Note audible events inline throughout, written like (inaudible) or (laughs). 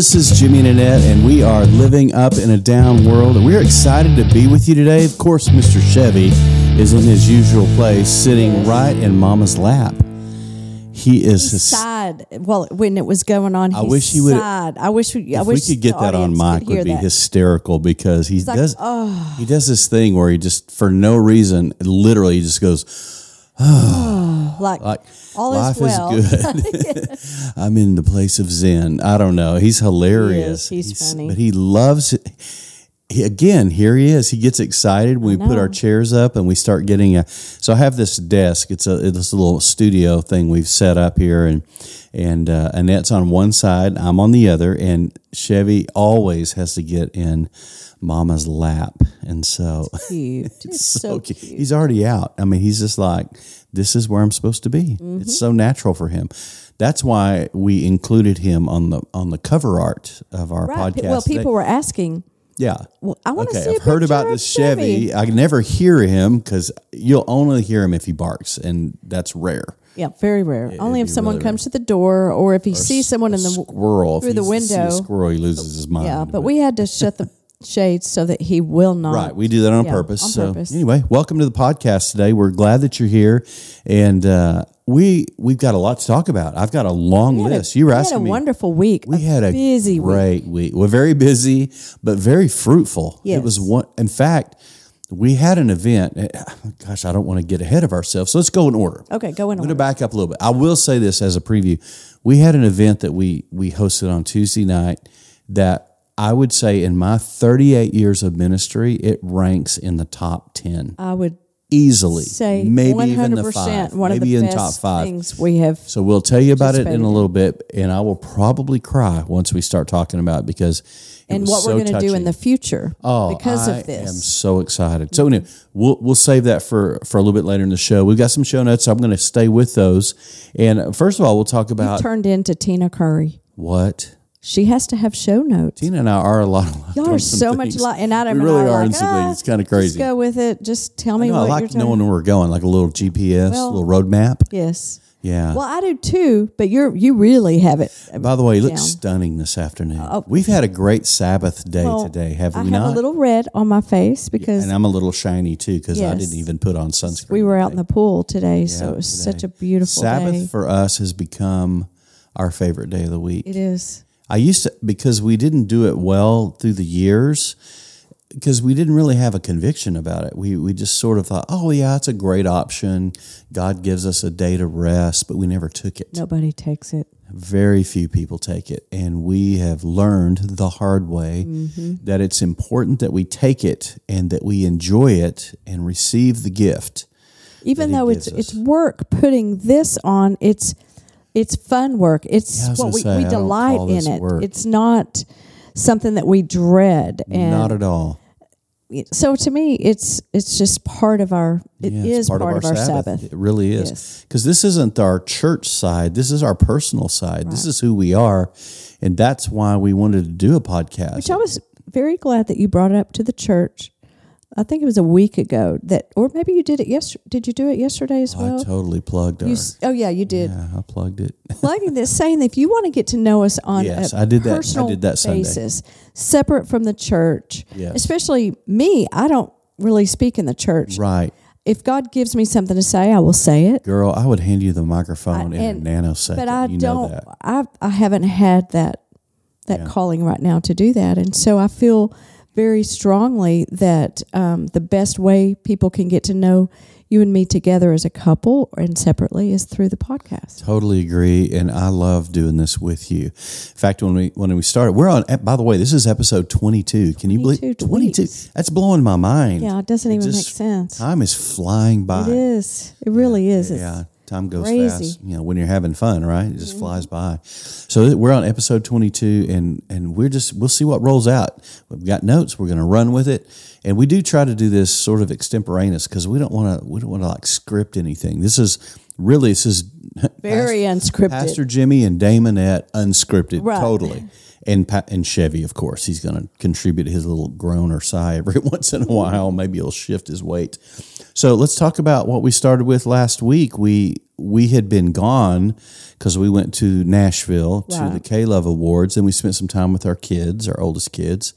This is Jimmy and Annette, and we are living up in a down world, and we're excited to be with you today. Of course, Mr. Chevy is in his usual place, sitting right in Mama's lap. He is. He sighed. Well, when it was going on, I wish he would- sighed. I wish we. I if we could get that on mic, would be that. hysterical because he like, does. oh. He does this thing where he just, for no reason, literally he just goes, like, like all life is well. is good. (laughs) (laughs) I'm in the place of Zen. I don't know. He's hilarious. He is. He's funny. but he loves it. He, again, here he is. He gets excited when we put our chairs up and we start getting a. So I have this desk. It's a it's a little studio thing we've set up here, and and uh, Annette's on one side, I'm on the other, and Chevy always has to get in Mama's lap, and so cute. (laughs) It's so, cute. cute. He's already out. I mean, he's just like, this is where I'm supposed to be. Mm-hmm. It's so natural for him. That's why we included him on the on the cover art of our Right. podcast. Well, today. people were asking. yeah. Well, I want to Okay, see. I've heard about this Chevy. I never hear him because you'll only hear him if he barks, and that's rare. Yeah, very rare. Only it'd if someone really comes to the door, or if he sees someone in the squirrel through the window. squirrel, he loses his mind. yeah. But we had to shut the shades so that he will not. Right, we do that on Yeah, purpose. on so purpose. anyway, welcome to the podcast today. We're glad that you're here, and uh, we we've got a lot to talk about. I've got a long had a- list. you were we asking had a me. wonderful week. we had a busy week. great week. We're very busy, but very fruitful. It was one. In fact, we had an event. eh, Gosh, I don't want to get ahead of ourselves. So let's go in order. Okay, go in I'm going order. to back up a little bit. I will say this as a preview. We had an event that we we hosted on Tuesday night that I would say in my 38 years of ministry, it ranks in the top 10 I would easily. say maybe even the five, one maybe of the in top five. things we have. So we'll tell you about it in a little bit, and I will probably cry once we start talking about it because and what so we're going to do in the future Oh, because I of this. I am so excited. So anyway, we'll we'll save that for for a little bit later in the show. We've got some show notes. I'm going to stay with those. And first of all, we'll talk about turned into Tina Curry. what She has to have show notes. Tina and I are a lot. alike Y'all (laughs) are so much alike, and Adam We and really I are like, in some "Ah, things. It's kind of crazy. Just go with it. Just tell me I what like you're doing. knowing where we're going, like a little GPS, Well- little road map. Yes. Yeah. Well, I do too, but you're you really have it. By the way, you look stunning this afternoon. We've had a great Sabbath day Well, today, have I we have not? a little red on my face because and I'm a little shiny too because I didn't even put on sunscreen. we were out in the pool today, so it was today. such a beautiful Sabbath day. for us has become our favorite day of the week. It is. I used to because we didn't do it well through the years because we didn't really have a conviction about it. We we just sort of thought, "Oh yeah, it's a great option. God gives us a day to rest," but we never took it. Nobody takes it. Very few people take it, and we have learned the hard way Mm-hmm. that it's important that we take it and that we enjoy it and receive the gift. Even though it's gives it's work putting this on, it's it's fun work. It's Yeah, what we, say, we delight in it. work. It's not something that we dread. And Not at all. so to me, it's it's just part of our. It Yeah, is it's part, of our Sabbath. It really is. Because this isn't our church side. This is our personal side. This is who we are. And that's why we wanted to do a podcast. Which I was very glad that you brought it up to the church. I think it was a week ago that, or maybe you did it yesterday. Did you do it yesterday as I well? I totally plugged our. You oh yeah, you did. yeah, I plugged it. (laughs) Plugging this, saying that if you want to get to know us on Yes, a I did that- I did that Sunday. basis, separate from the church, Yes. especially me, I don't really speak in the church. right. If God gives me something to say, I will say it. Girl, I would hand you the microphone in and- a nanosecond. But I you don't. I I haven't had that that calling right now to do that, and so I feel very strongly that um, the best way people can get to know you and me together as a couple and separately is through the podcast. Totally agree, and I love doing this with you. In fact, when we when we started, we're on. By the way, this is episode twenty two. Can you believe 22 twenty two? That's blowing my mind. Yeah, it doesn't even make sense. Time is flying by. It is. It really is. It's, Yeah, time goes crazy. fast. You know, when you're having fun, right? It just mm-hmm. flies by. So we're on episode 22, and and we're just we'll see what rolls out. We've got notes. We're going to run with it, and we do try to do this sort of extemporaneous because we don't want to we don't want to like script anything. This is really this is (laughs) Very unscripted. Pastor Jimmy and Damonette unscripted, Right. totally. And Pat and Chevy, of course, he's going to contribute his little groan or sigh every (laughs) once in a while. Maybe he'll shift his weight. So let's talk about what we started with last week. We we had been gone because we went to Nashville to Right. the K Love Awards, and we spent some time with our kids, our oldest kids.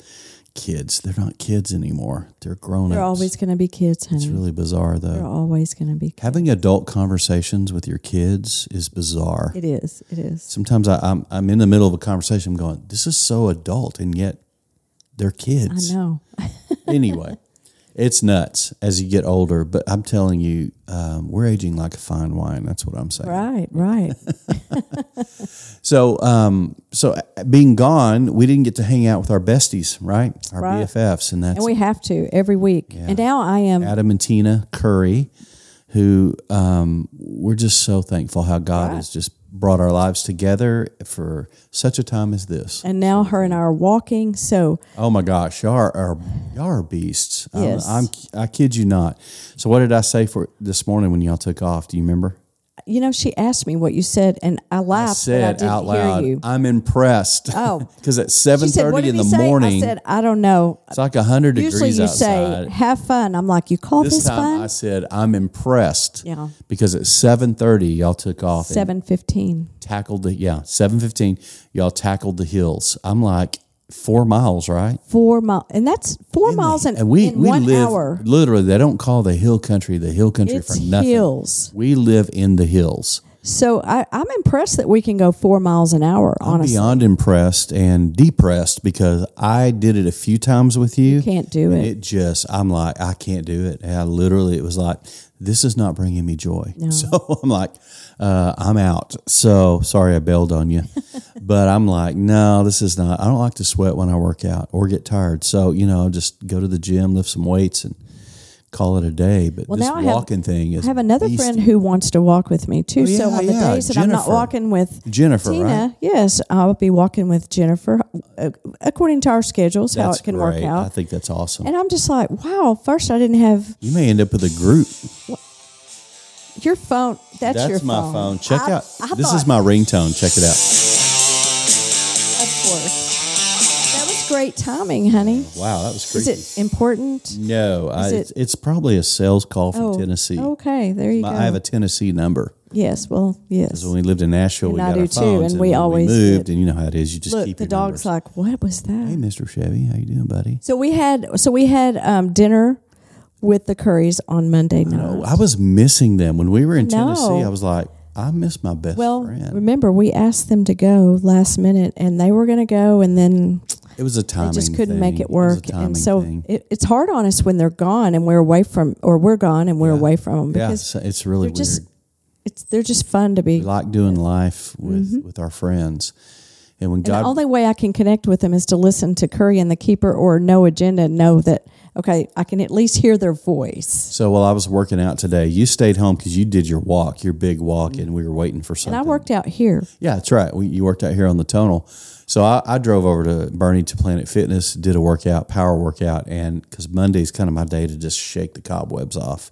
Kids, they're not kids anymore; they're grown ups. They're always going to be kids, honey. It's really bizarre, though. They're always going to be. Having adult conversations with your kids is bizarre. It is. It is. Sometimes I, I'm I'm in the middle of a conversation, I'm going, "This is so adult," and yet they're kids. I know. (laughs) anyway, it's nuts as you get older. But I'm telling you, um, we're aging like a fine wine. That's what I'm saying. Right. Right. (laughs) (laughs) So, um, so uh, being gone, we didn't get to hang out with our besties, right? Our Right. BFFs, and that's and we have to every week. And now I am. Adam and Tina Curry, who um, we're just so thankful how God Right. has just brought our lives together for such a time as this. And now her and I are walking. So Oh my gosh, y'all are, are y'all are beasts. I'm- Yes. I'm, I kid you not. So what did I say for this morning when y'all took off? Do you remember? You know, she asked me what you said, and I I laughed, I said didn't out loud, you. I'm impressed. Oh. (laughs) because at seven said, "What thirty in the say?" morning, I said, "I don't know." it's like hundred Usually degrees you outside. say, "Have fun." I'm like, "You call this this, time fun?" I said, I'm impressed. Yeah. Because at seven thirty, y'all took off Seven fifteen. tackled the yeah seven fifteen. Y'all tackled the hills. I'm like four miles, right? Four miles, and that's four miles in, and we in we one live hour. literally. They don't call the hill country the hill country It's for nothing. hills. We live in the hills. So I, I'm impressed that we can go four miles an hour. I'm Honestly, beyond impressed and depressed because I did it a few times with you. can't do and it. It just I'm like I can't do it. And I literally it was like this is not bringing me joy. (laughs) So I'm like uh, I'm out. So sorry I bailed on you, (laughs) but I'm like no, this is not. I don't like to sweat when I work out or get tired. So you know just go to the gym, lift some weights, and call it a day. But Well, this now I have- walking thing is I have another beastie. friend who wants to walk with me too. so Oh, yeah, on the yeah, days that I'm not walking with Jennifer, Tina, right? yes, I'll be walking with Jennifer uh, according to our schedules, how it can great. work out. I think that's awesome. And I'm just like, wow. First, I didn't have you may end up with a group. Your phone. That's, That's your my phone. phone. Check I- out. I this thought- is my ringtone. Check it out. Of course. That was great timing, honey. Wow, that was great. Is it important? no, I, it- it's, it's probably a sales call from Oh, Tennessee. Okay, there you My- go. I have a Tennessee number. yes, well, yes. Because when we lived in Nashville, And we I got do our too, phones, and we when always moved, did. and you know how it is. You just Look, keep the dog's numbers. like, what was that? Hey, Mr. Chevy, how you doing, buddy? So we had so we had um, dinner with the Currys on Monday night. Oh, I was missing them when we were in know. Tennessee. I was like, I miss my best well, friend. remember we asked them to go last minute, and they were going to go, and then It was a timing. they just couldn't make it work, timing and so it, it's hard on us when they're gone and we're away from, or we're gone and we're away from them yeah, because it's, it's really they're just weird. it's they're just fun to be. We like doing life with mm-hmm. with our friends, and when. And God the only way I can connect with them is to listen to Curry and the Keeper or No Agenda and know that okay, I can at least hear their voice. So while I was working out today, you stayed home because you did your walk, your big walk, and we were waiting for something. And. I worked out here. Yeah, that's right. We, you worked out here on the tonal. So I, I drove over to Boerne to Planet Fitness, did a workout, power workout, and because Monday's kind of my day to just shake the cobwebs off.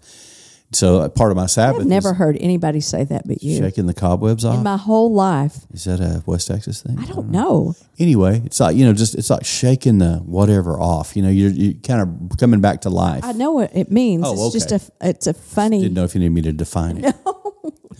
So uh, part of my Sabbath I've never heard anybody say that but you. shaking the cobwebs off. In my whole life. is that a West Texas thing? I don't know. Anyway, it's like you know, just it's like shaking the whatever off. You know, you're you're kind of coming back to life. I know what it means. Oh, it's just okay. a it's a funny Didn't know if you needed me to define it. (laughs) no.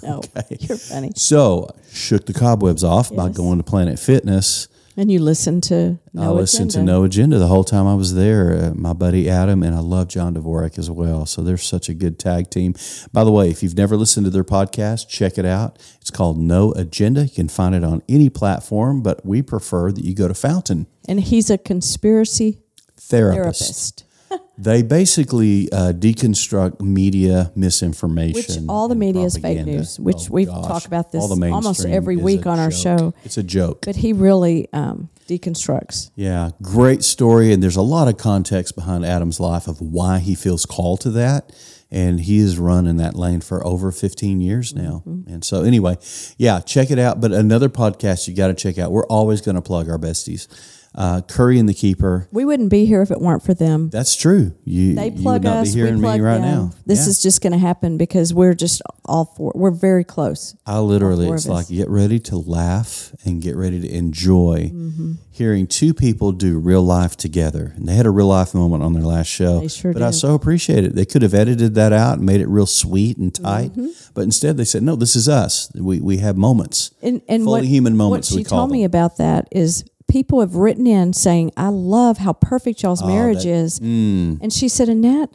no. (laughs) You're funny. So shook the cobwebs off by going to Planet Fitness. And you listen to no I listened agenda. to No Agenda the whole time I was there. Uh, my buddy Adam and I love John Dvorak as well. So they're such a good tag team. By the way, if you've never listened to their podcast, check it out. It's called No Agenda. You can find it on any platform, but we prefer that you go to Fountain And he's a conspiracy Therapist. therapist. (laughs) They basically uh, deconstruct media misinformation, Which all the media is fake news, which Oh, we talk about this almost every week on our show. It's a joke. But he really um, deconstructs. Yeah, great story. And there's a lot of context behind Adam's life of why he feels called to that. And he has run in that lane for over 15 years now. And so, anyway, yeah, check it out. But another podcast you got to check out. We're always going to plug our besties. Uh, Curry and the Keeper. We wouldn't be here if it weren't for them. That's true. You, They you plug not us. be hearing we plug me right them. now. This Yeah. is just going to happen because we're just all four. We're very close. I literally, it's like us. get ready to laugh and get ready to enjoy Mm-hmm. hearing two people do real life together. And they had a real life moment on their last show. They sure but I so appreciate it. They could have edited that out and made it real sweet and tight. Mm-hmm. But instead, they said, no, this is us. We, we have moments. And and Fully what, human moments, What we she call told me about that is people have written in saying, "I love how perfect y'all's marriage Oh, that- is," Mm. and she said, "Annette."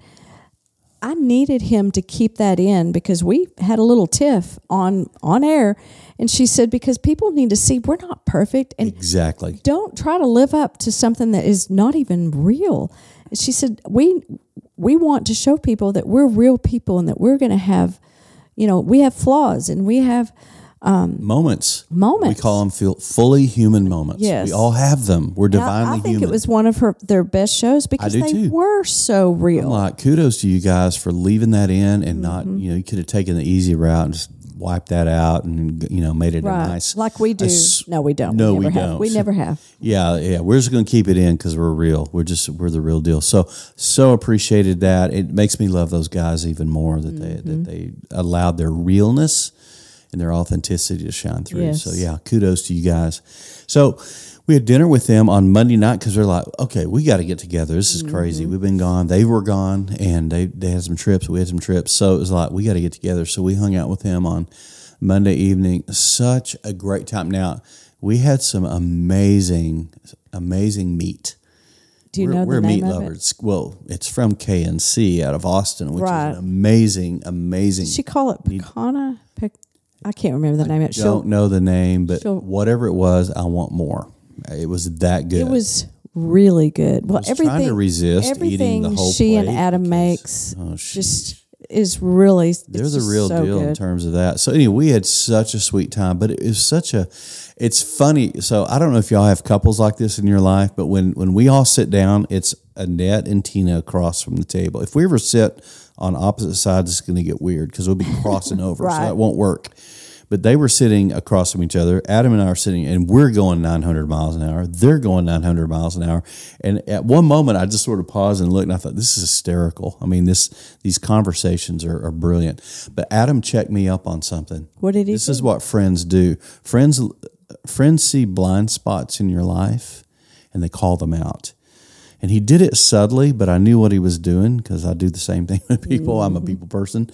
I needed him to keep that in because we had a little tiff on on air, and she said because people need to see we're not perfect, and Exactly. don't try to live up to something that is not even real. She said, "We we want to show people that we're real people and that we're going to have, you know, we have flaws and we have Moments. moments." We call them feel fully human moments. Yes. We all have them. We're And I- divinely I, think human. it was one of her their best shows because they too. were so real. like kudos to you guys for leaving that in and not Mm-hmm. you know you could have taken the easy route and just wiped that out and you know made it right, a nice like we do. s- no, we don't. no, we, we never have. don't. We never have. yeah yeah we're just going to keep it in because we're real we're just we're the real deal so so appreciated that it makes me love those guys even more that they Mm-hmm. that they allowed their realness and their authenticity to shine through Yes. so yeah kudos to you guys so we had dinner with them on Monday night because they're like, okay, we got to get together. This is crazy. Mm-hmm. We've been gone. They were gone, and they they had some trips. We had some trips, so it was like we got to get together. So we hung out with them on Monday evening. Such a great time. Now we had some amazing, amazing meat. Do you we're know we're name meat lovers. Well, it's from KNC out of Austin, which Right. is an amazing, amazing. it? She call it picanha. Pec- I can't remember the name of it. Don't know the name, but she'll- whatever it was, I want more. It was that good. It was really good. Well, was everything trying to resist eating everything the whole she and plate Adam because- makes Oh, just is really They're the just real so deal in good. terms of that. So anyway, we had such a sweet time, but it was such a. It's funny. So I don't know if y'all have couples like this in your life, but when when we all sit down, it's Annette and Tina across from the table. If we ever sit on opposite sides, it's going to get weird because we'll be crossing over, so (laughs) Right. that won't work. But they were sitting across from each other. Adam and I are sitting, and we're going 900 miles an hour. They're going 900 miles an hour. And at one moment, I just sort of paused and looked, and I thought, "This is hysterical." I mean, this these conversations are, are brilliant. But Adam checked me up on something. What did he This do? is what friends do. Friends friends see blind spots in your life, and they call them out. And he did it subtly, but I knew what he was doing because I do the same thing (laughs) with people. I'm a people person.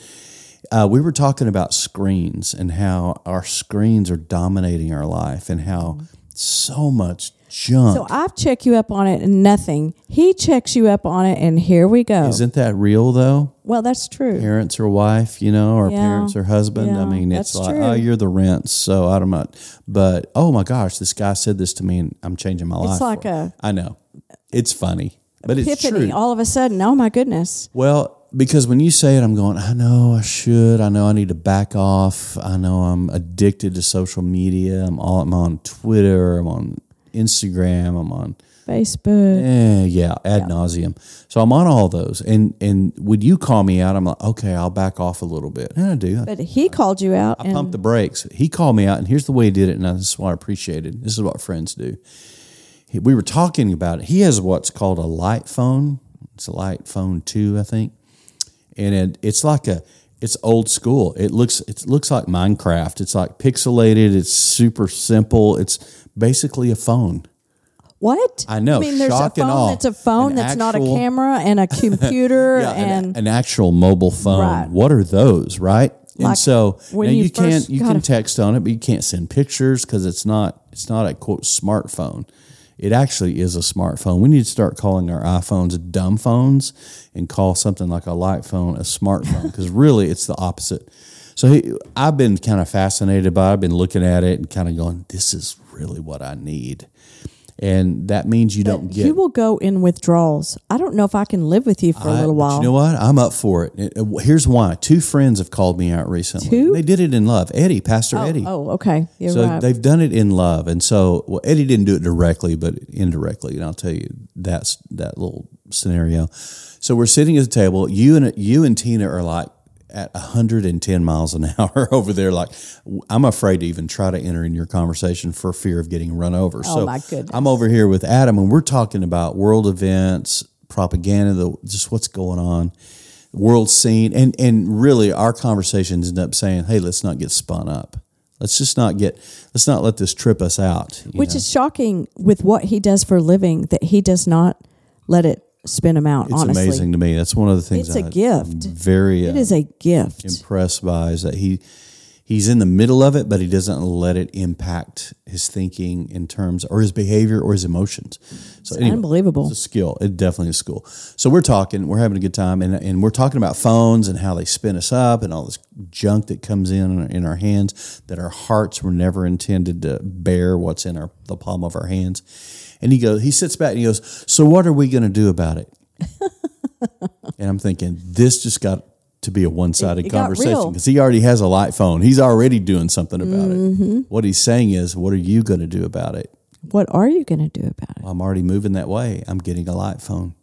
Uh, we were talking about screens and how our screens are dominating our life and how so much junk. So I've checked you up on it and nothing. He checks you up on it and here we go. Isn't that real though? well, that's true. Parents or wife, you know, or Yeah. parents or husband. I mean, it's that's like, true. oh, you're the rents, so I don't know. But oh my gosh, this guy said this to me, and I'm changing my life. It's like it. a I know, it's funny, but it's epiphany true. all of a sudden. Oh my goodness. Well, because when you say it, I'm going, I know I should. I know I need to back off. I know I'm addicted to social media. I'm all I'm on Twitter. I'm on Instagram. I'm on Facebook. eh, yeah, ad nauseum. So I'm on all those. And and would you call me out? I'm like, okay, I'll back off a little bit. And I do. But he called you out I and pumped the brakes. He called me out, and here's the way he did it, and this is what I appreciated. This is what friends do. He- We were talking about it. He has what's called a light phone. It's a light phone two, I think, and it, it's like a it's old school. It looks it looks like Minecraft. It's like pixelated. It's super simple. It's basically a phone. what? I know, I mean, there's a phone that's a phone An that's not a camera and a (laughs) computer Yeah, and an, actual mobile phone. Right. What are those, right? and so when now you you, can't you can text on it, but you can't send pictures because it's not it's not a quote smartphone. It actually is a smartphone. We need to start calling our iPhones dumb phones and call something like a light phone a smartphone because (laughs) really it's the opposite. So he, I've been kind of fascinated by. it. I've been looking at it and kind of going, "This is really what I need," and that means you don't get you will go in withdrawals. I don't know if I can live with you for a I- little while. You know what? I'm up for it- Here's why. Two friends have called me out recently. Two? They did it in love. Eddie, Pastor oh, Eddie. oh, okay. You're so right. they've done it in love, and so well, Eddie didn't do it directly, but indirectly, and I'll tell you that's that little scenario. So we're sitting at the table. You and you and Tina are like at 110 miles an (laughs) hour over there. Like, I'm afraid to even try to enter in your conversation for fear of getting run over. Oh, my goodness. I'm over here with Adam, and we're talking about world events, propaganda, the, just what's going on, world scene, and and really our conversations end up saying, "Hey, let's not get spun up. Let's just not get. Let's not let this trip us out." Which know? is shocking with what he does for a living that he does not let it spin them out. it's honestly, amazing to me. That's one of the things It's a I- gift. I'm very. It uh, is a gift. impressed by is that he he's in the middle of it, but he doesn't let it impact his thinking in terms or his behavior or his emotions. So anyway, unbelievable. It's a skill. It definitely is a skill. So we're talking, we're having a good time, and, and we're talking about phones and how they spin us up and all this junk that comes in in our hands that our hearts were never intended to bear what's in our the palm of our hands. And he goes, he sits back and he goes, "So what are we going to do about it?" (laughs) and I'm thinking, this just got to be a one sided It- it got conversation because he already has a light phone. He's already doing something about Mm-hmm. it. What he's saying is, what are you going to do about it? What are you going to do about it? I'm already moving that way. I'm getting a light phone.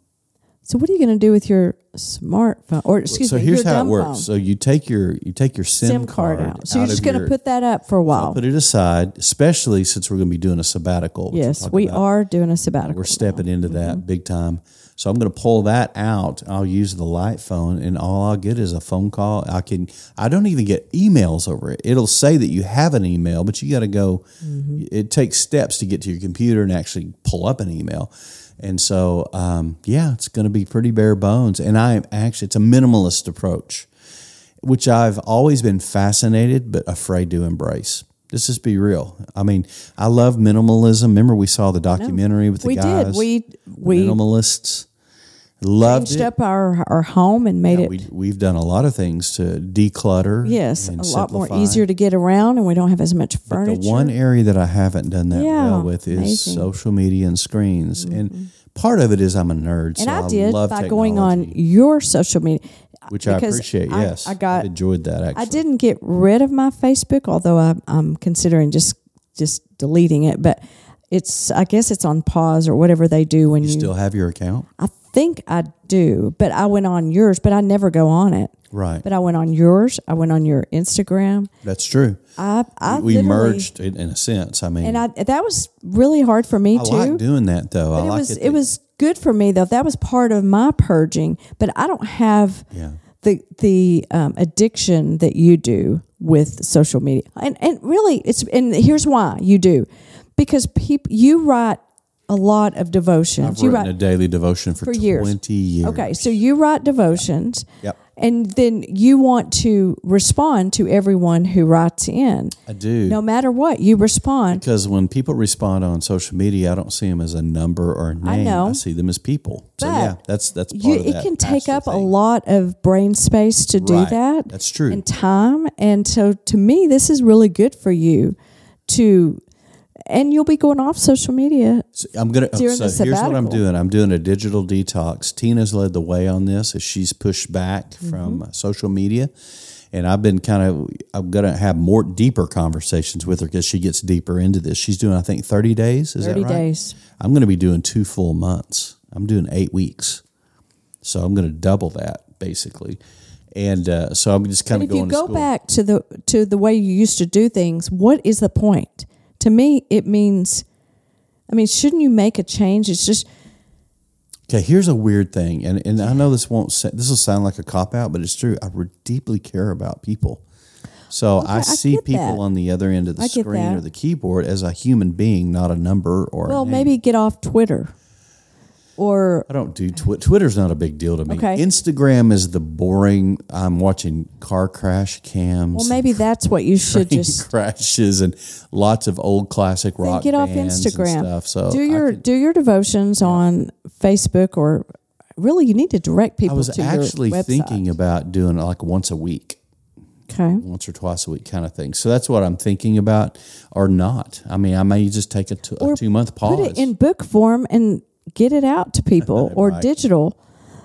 So, what are you going to do with your smartphone? Or excuse so me, here's your how it works. phone? So you take your you take your SIM, SIM card out. So you're just going to put that up for a while. put it aside, especially since we're going to be doing a sabbatical. yes, we about. are doing a sabbatical. We're stepping into that Mm-hmm. big time. So I'm going to pull that out. I'll use the light phone, and all I'll get is a phone call. I can. I don't even get emails over it. It'll say that you have an email, but you got to go. Mm-hmm. It takes steps to get to your computer and actually pull up an email. And so, um, yeah, it's going to be pretty bare bones. And I actually, it's a minimalist approach, which I've always been fascinated but afraid to embrace. Let's just be real. I mean, I love minimalism. Remember, we saw the documentary with the we guys. did. We we minimalists. Loved changed it. up our our home and made it We, we've done a lot of things to declutter. yes a lot more easier to get around, and we don't have as much But furniture. the one area that I haven't done that Yeah, well with is amazing. Mm-hmm. social media and screens. And part of it is I'm a nerd, and so I did love by going on your social media. which I appreciate. I- yes, I got- I've enjoyed that. Actually, I didn't get rid of my Facebook, although I, I'm considering just just deleting it. But it's I guess it's on pause or whatever they do when You you. still have your account, I think I do, but I went on yours, but I never go on it. right? But I went on yours. I went on your Instagram. That's true. I I we merged in a sense. I mean, and I that was really hard for me too. I too. like doing that though. I it like was it. it was good for me though. That was part of my purging. But I don't have yeah. the the um, addiction that you do with social media, and and really it's and here's why you do, because people you write a lot of devotions. I've you written write a daily devotion for, for years. twenty years. Okay, so you write devotions. Yep. And then you want to respond to everyone who writes in. I do. No matter what, you respond. Because when people respond on social media, I don't see them as a number or a name. know. see them as people. So But yeah, that's that's part You, of it can take up a lot of brain space to do Right. that. That's true. And time. And so to me, this is really good for you to, and you'll be going off social media. So I'm gonna. during so the here's what I'm doing. I'm doing a digital detox. Tina's led the way on this as she's pushed back Mm-hmm. from uh, social media, and I've been kind of. I'm gonna have more deeper conversations with her because she gets deeper into this. She's doing, I think, 30 days. Is 30 that right? days. I'm going to be doing two full months. I'm doing eight weeks, so I'm going to double that basically. And uh, so I'm just kind of if you going to go back to the to the way you used to do things, what is the point? To me, it means, I mean, shouldn't you make a change? It's just Okay, here's a weird thing, and and I know this won't sa- this will sound like a cop out, but it's true. I deeply care about people, so oh, I I see people that. on the other end of the screen that. or the keyboard as a human being, not a number or. a well, maybe get off Twitter, or I don't do twi- Twitter's not a big deal to me. Okay. Instagram is the boring. I'm watching car crash cams. well, maybe that's what you should just (laughs) crashes and lots of old classic then rock get off Instagram. stuff. So do your could- do your devotions on Facebook or really you need to direct people. I was to actually thinking about doing it like once a week, Okay. once or twice a week kind of thing. So that's what I'm thinking about, or not. I mean, I may just take a, t- a two month pause. Put it in book form and get it out to people (laughs) or Right. digital.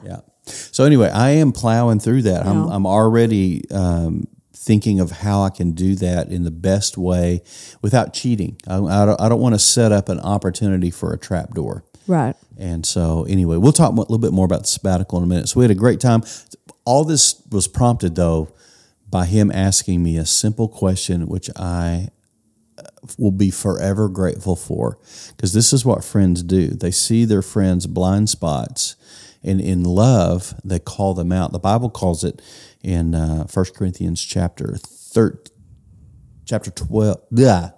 Yeah. So anyway, I am plowing through that. I'm, I'm already um, thinking of how I can do that in the best way without cheating. I, I don't, I don't want to set up an opportunity for a trap door. Right. And so, anyway, we'll talk a little bit more about the sabbatical in a minute. So, we had a great time. all this was prompted though by him asking me a simple question, which I will be forever grateful for because this is what friends do. They see their friends' blind spots, and in love, they call them out. The Bible calls it in uh, 1 Corinthians chapter 13, chapter 12, yeah,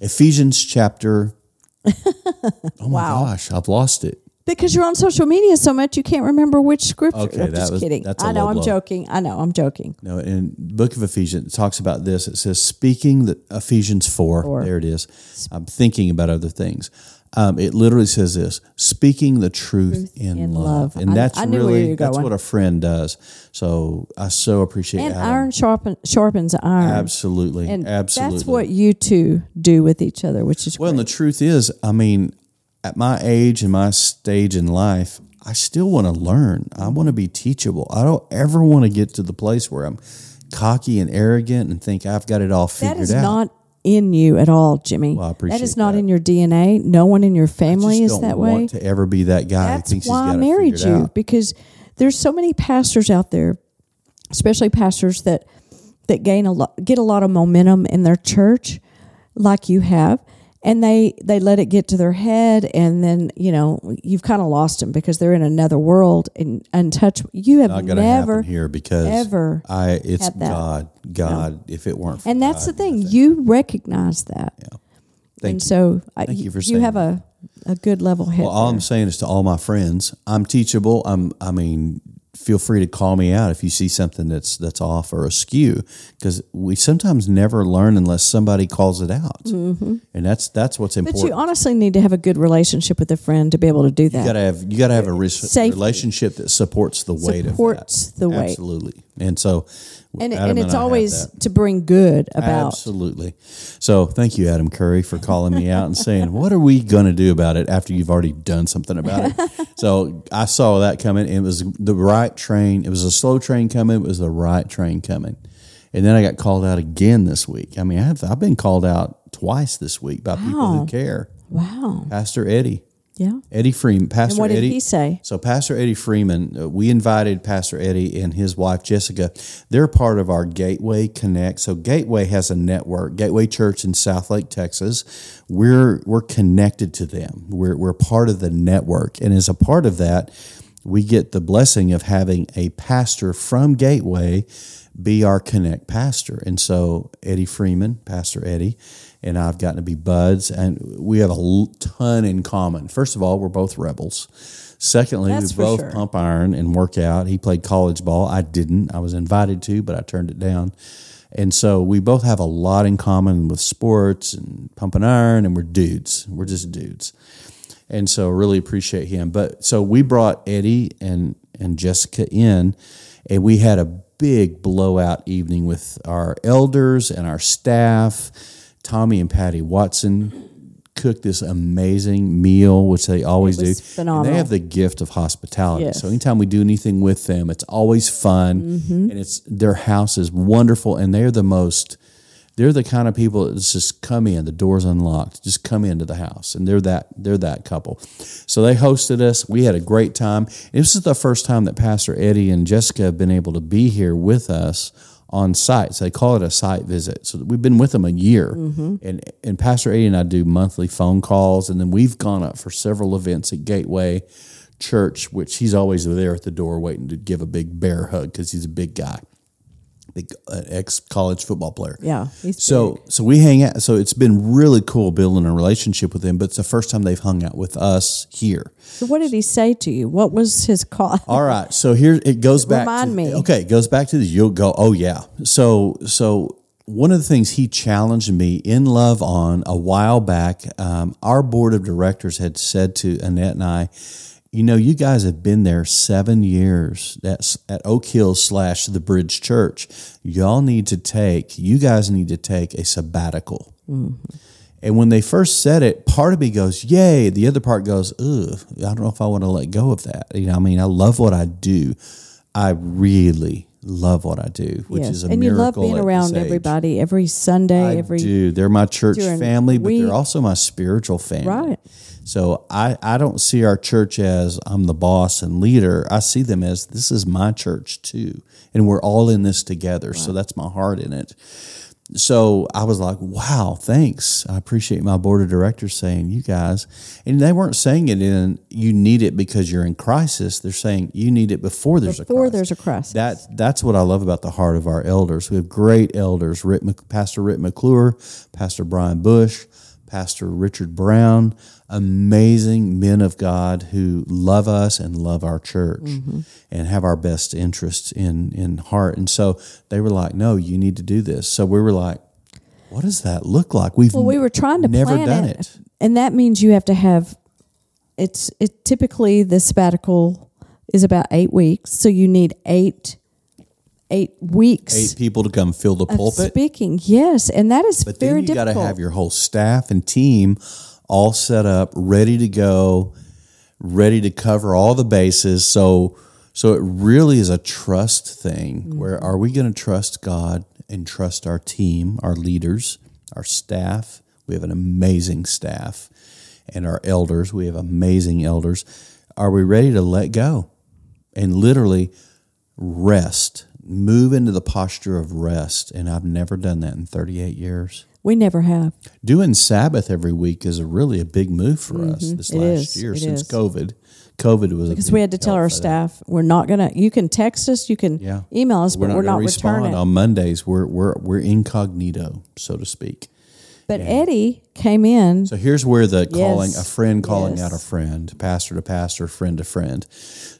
Ephesians chapter. (laughs) oh my Wow. gosh, I've lost it. Because you're on social media so much, you can't remember which scripture. Okay, I'm just was- kidding. I know. I'm blow. joking. I know. I'm joking. No, in the book of Ephesians, it talks about this. It says, speaking the Ephesians 4, Four. there it is. I'm thinking about other things. Um, it literally says this speaking the truth, in, in love. love. And I- that's I really that's what a friend does. So I so appreciate And Adam. iron sharpen, sharpens iron. Absolutely. And absolutely. that's what you two do with each other, which is Well, great. and the truth is, I mean, at my age and my stage in life, I still want to learn. I want to be teachable. I don't ever want to get to the place where I'm cocky and arrogant and think I've got it all figured out. that is out. not in you at all, Jimmy. Well, I appreciate is not that. in your DNA. No one in your family is don't that want way. to ever be that guy who That's thinks why he's I married it you out. because there's so many pastors out there, especially pastors that that gain a lot, get a lot of momentum in their church, like you have, and they they let it get to their head, and then you know you've kind of lost them because they're in another world and untouched. You have Not never, happen here because ever I it's that. God, God. If it weren't, for and that's God, the thing. You recognize that, Thank and you. so I, Thank you for you have a a good level head. Well, all there. I'm saying is to all my friends, I'm teachable. I'm. I mean, feel free to call me out if you see something that's that's off or askew, because we sometimes never learn unless somebody calls it out, mm-hmm. and that's that's what's important. but you honestly need to have a good relationship with a friend to be able to do that. You gotta have you gotta have a re- relationship that supports the weight Supports of that. the weight. absolutely. And so, and Adam and it's have always to bring good about. Absolutely. So thank you, Adam Curry, for calling me out and saying, (laughs) "What are we going to do about it?" After you've already done something about it. (laughs) so I saw that coming. It was the right train. It was a slow train coming. It was the right train coming. And then I got called out again this week. I mean, I've I've been called out twice this week by people who care. Wow. Pastor Eddie, Yeah. Eddie Freeman, Pastor And what did Eddie. he say? So Pastor Eddie Freeman, uh, we invited Pastor Eddie and his wife Jessica. They're part of our Gateway Connect. So Gateway has a network, Gateway Church in Southlake, Texas. We're we're connected to them. We're we're part of the network, and as a part of that, we get the blessing of having a pastor from Gateway be our Connect pastor. And so Eddie Freeman, Pastor Eddie, and I've gotten to be buds, and we have a ton in common. First of all, we're both rebels. Secondly, That's we both sure. pump iron and work out. He played college ball. I didn't. I was invited to, but I turned it down. And so we both have a lot in common with sports and pumping iron, and we're dudes. We're just dudes. And so really appreciate him. But so we brought Eddie and and Jessica in, and we had a big blowout evening with our elders and our staff. Tommy and Patty Watson cooked this amazing meal, which they always do. And phenomenal. they have the gift of hospitality. Yes. So anytime we do anything with them, it's always fun, Mm-hmm. and it's their house is wonderful, and they're the most. They're the kind of people that just come in, the door's unlocked, just come into the house, and they're that they're that couple. So they hosted us. We had a great time. This is the first time that Pastor Eddie and Jessica have been able to be here with us on site. So they call it a site visit. So we've been with them a year, mm-hmm. and and Pastor Eddie and I do monthly phone calls, and then we've gone up for several events at Gateway Church, which he's always there at the door waiting to give a big bear hug because he's a big guy, big uh, ex college football player. Yeah. He's So so we hang out. So it's been really cool building a relationship with him. But it's the first time they've hung out with us here. So what did he say to you? What was his call? (laughs) All right. So here it goes back. Remind to, me. Okay, it goes back to the you'll go. Oh yeah. So so one of the things he challenged me in love on a while back. Um, our board of directors had said to Annette and I. You know, you guys have been there seven years. That's at Oak Hill slash the Bridge Church. Y'all need to take. You guys need to take a sabbatical. Mm-hmm. And when they first said it, part of me goes, "Yay!" The other part goes, "Ugh, I don't know if I want to let go of that." You know, I mean, I love what I do. I really love what I do, which Yes. is a and you love being around everybody every Sunday, I every do. They're my church family, but week. they're also my spiritual family. right. So I, I don't see our church as I'm the boss and leader. I see them as this is my church too. And we're all in this together. So that's my heart in it. So I was like, wow, thanks. I appreciate my board of directors saying, you guys, and they weren't saying it in you need it because you're in crisis. They're saying you need it before there's Before a crisis. there's a crisis. That that's what I love about the heart of our elders. We have great elders: Rick, Pastor Rick McClure, Pastor Brian Bush, Pastor Richard Brown. Amazing men of God who love us and love our church Mm-hmm. and have our best interests in in heart. And so they were like, "No, you need to do this." So we were like, "What does that look like?" We've Well, we were trying to never plan done it, it. and that means you have to have. It's it typically the sabbatical is about eight weeks, so you need eight eight weeks Eight people to come fill the pulpit. speaking. Yes, and that is But very then you got to have your whole staff and team all set up, ready to go, ready to cover all the bases. So, so it really is a trust thing. Mm-hmm. Where are we going to trust God and trust our team, our leaders, our staff? We have an amazing staff, and our elders. We have amazing elders. Are we ready to let go and literally rest? Move into the posture of rest. And I've never done that in 38 years we never have. doing Sabbath every week is a really a big move for us this Mm-hmm. It last is. year It since is. COVID. COVID was Because we had to tell our staff we're not gonna. You can text us, you can Yeah. email us, We're but not we're not to respond returning. on Mondays. We're we're we're incognito, so to speak. But Eddie came in. So here's where the calling Yes. a friend calling Yes. out a friend, pastor to pastor, friend to friend.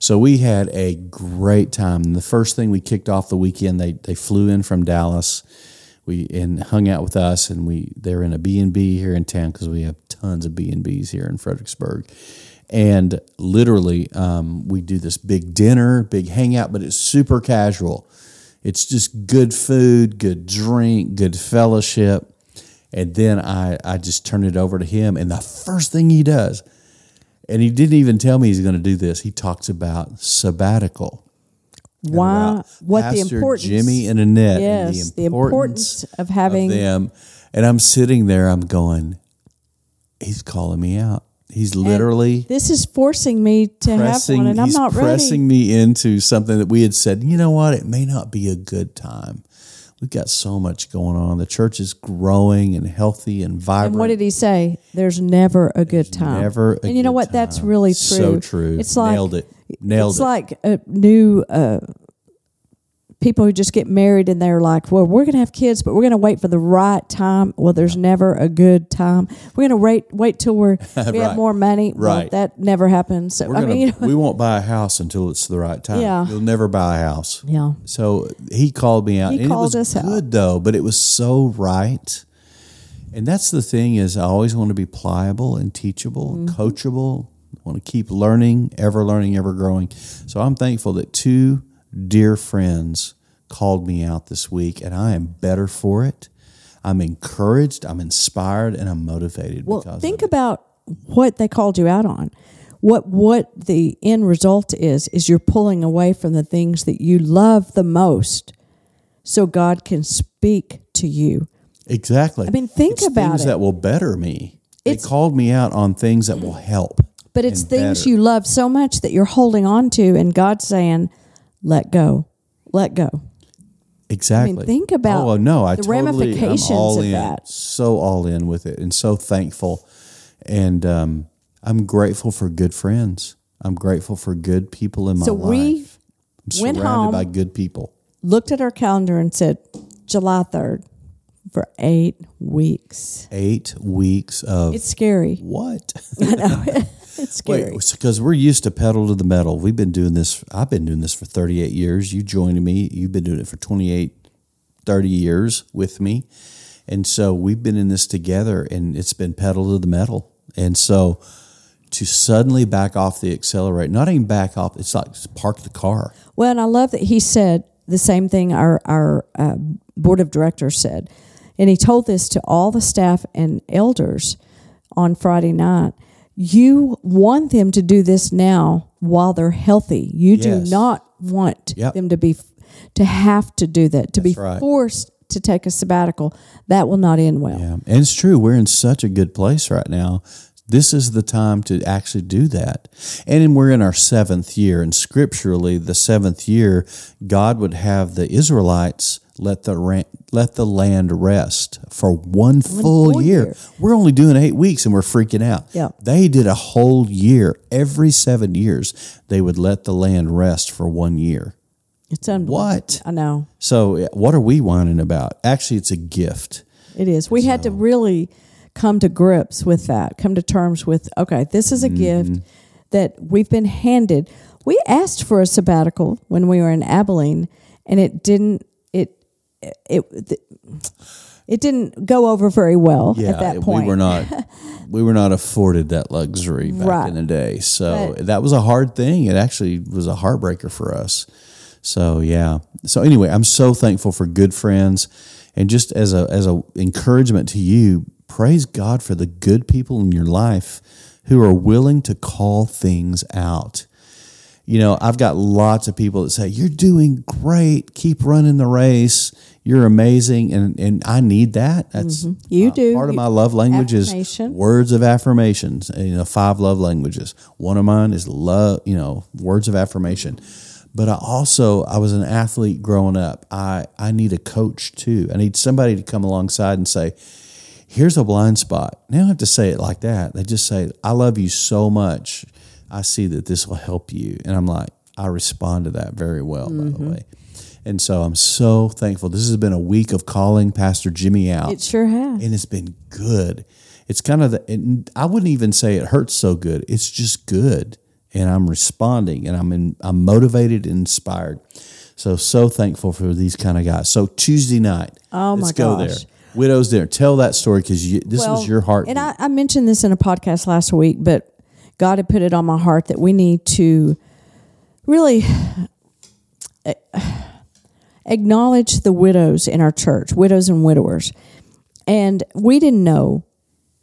So we had a great time. And the first thing we kicked off the weekend, they they flew in from Dallas. We and hung out with us, and we they're in a B and B here in town because we have tons of B and B's here in Fredericksburg. And literally, um, we do this big dinner, big hangout, but it's super casual. It's just good food, good drink, good fellowship. And then I, I just turn it over to him. And the first thing he does, and he didn't even tell me he's going to do this, he talks about sabbatical. Why? What the importance? Jimmy and Annette. Yes, and the importance of having- of them. And I'm sitting there, I'm going, he's calling me out. He's literally This is forcing me to pressing, have one, and I'm not pressing ready. me into something that we had said, you know what, it may not be a good time. We've got so much going on. The church is growing and healthy and vibrant. And what did he say? There's never a good time. Never. and you know what? That's really true. So true. It's like nailed it. Nailed it's it. like a new uh, people who just get married and they're like, "Well, we're going to have kids, but we're going to wait for the right time." Well, there's never a good time. We're going to wait wait till we're (laughs) we have more money. Well, Right. that never happens. So We're I mean, you know, we (laughs) won't buy a house until it's the right time. Yeah. You'll never buy a house. yeah. So he called me out. He and called it was us out. good though, but it was so right. And that's the thing is I always want to be pliable and teachable Mm-hmm. coachable. Want to keep learning, ever learning, ever growing. So I'm thankful that two dear friends called me out this week and I am better for it. I'm encouraged, I'm inspired, and I'm motivated Well, because think about what they called you out on. What what the end result is is you're pulling away from the things that you love the most, so God can speak to you. Exactly. I mean, think It's about things it. that will better me. They called me out on things that will help. But it's things better. you love so much that you're holding on to, and God's saying, "Let go, let go." Exactly. I mean, think about Oh no, I the totally, ramifications I'm all of in, that. so all in with it, and so thankful, and um, I'm grateful for good friends. I'm grateful for good people in my life. So we life. I'm went surrounded home. by good people. Looked at our calendar and said, "July third, for eight weeks." Eight weeks of It's scary. what? (laughs) (laughs) It's scary. Because we're used to pedal to the metal. We've been doing this. I've been doing this for 38 years. You joined me. You've been doing it for 28, 30 years with me. And so we've been in this together and it's been pedal to the metal. And so to suddenly back off the accelerator, not even back off, it's like park the car. Well, and I love that he said the same thing our our uh, board of directors said, and he told this to all the staff and elders on Friday night. You want them to do this now while they're healthy. You Yes. do not want Yep. them to be to have to do that to be right. forced to take a sabbatical. That will not end well. Yeah. And it's true. We're in such a good place right now. This is the time to actually do that. And we're in our seventh year, and scripturally, the seventh year, God would have the Israelites let the ra- let the land rest for one full, full year. year. We're only doing eight weeks, and we're freaking out. Yeah. They did a whole year. Every seven years, they would let the land rest for one year. It's unbelievable. What? I know. So, what are we whining about? Actually, it's a gift. It is. We had to really come to grips with that, come to terms with, okay, this is a mm-hmm. gift that we've been handed. We asked for a sabbatical when we were in Abilene, and it didn't. It it it didn't go over very well Yeah, at that point. we were not (laughs) we were not afforded that luxury back Right. in the day. So But- that was a hard thing. It actually was a heartbreaker for us. So yeah. So anyway, I'm so thankful for good friends, and just as a as a encouragement to you, praise God for the good people in your life who are willing to call things out. You know, I've got lots of people that say, You're doing great. Keep running the race. You're amazing. And, and I need that. That's You uh, do. Part of my love language is words of affirmations. You know, five love languages. One of mine is love, you know, words of affirmation. But I also, I was an athlete growing up. I, I need a coach too. I need somebody to come alongside and say, here's a blind spot. They don't have to say it like that. They just say, I love you so much. I see that this will help you. And I'm like, I respond to that very well, by the mm-hmm. way. And so I'm so thankful. This has been a week of calling Pastor Jimmy out It sure has. and it's been good. It's kind of the, I wouldn't even say it hurts so good. It's just good, and I'm responding, and I'm in, I'm motivated and inspired. So so thankful for these kind of guys. So Tuesday night, Oh, let's my go gosh. there. Widows dinner. Tell that story because this was your heart. And I, I mentioned this in a podcast last week, but God had put it on my heart that we need to really uh, acknowledge the widows in our church, widows and widowers. And we didn't know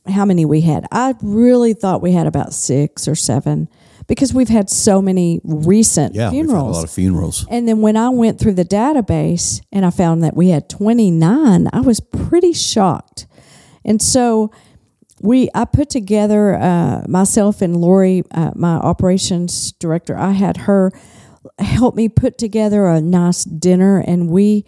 how many we had. I really thought we had about six or seven because we've had so many recent yeah, we've had a lot of funerals. And then when I went through the database and I found that we had 29, I was pretty shocked. And so we, I put together uh, myself and Lori, uh, my operations director. I had her help me put together a nice dinner, and we,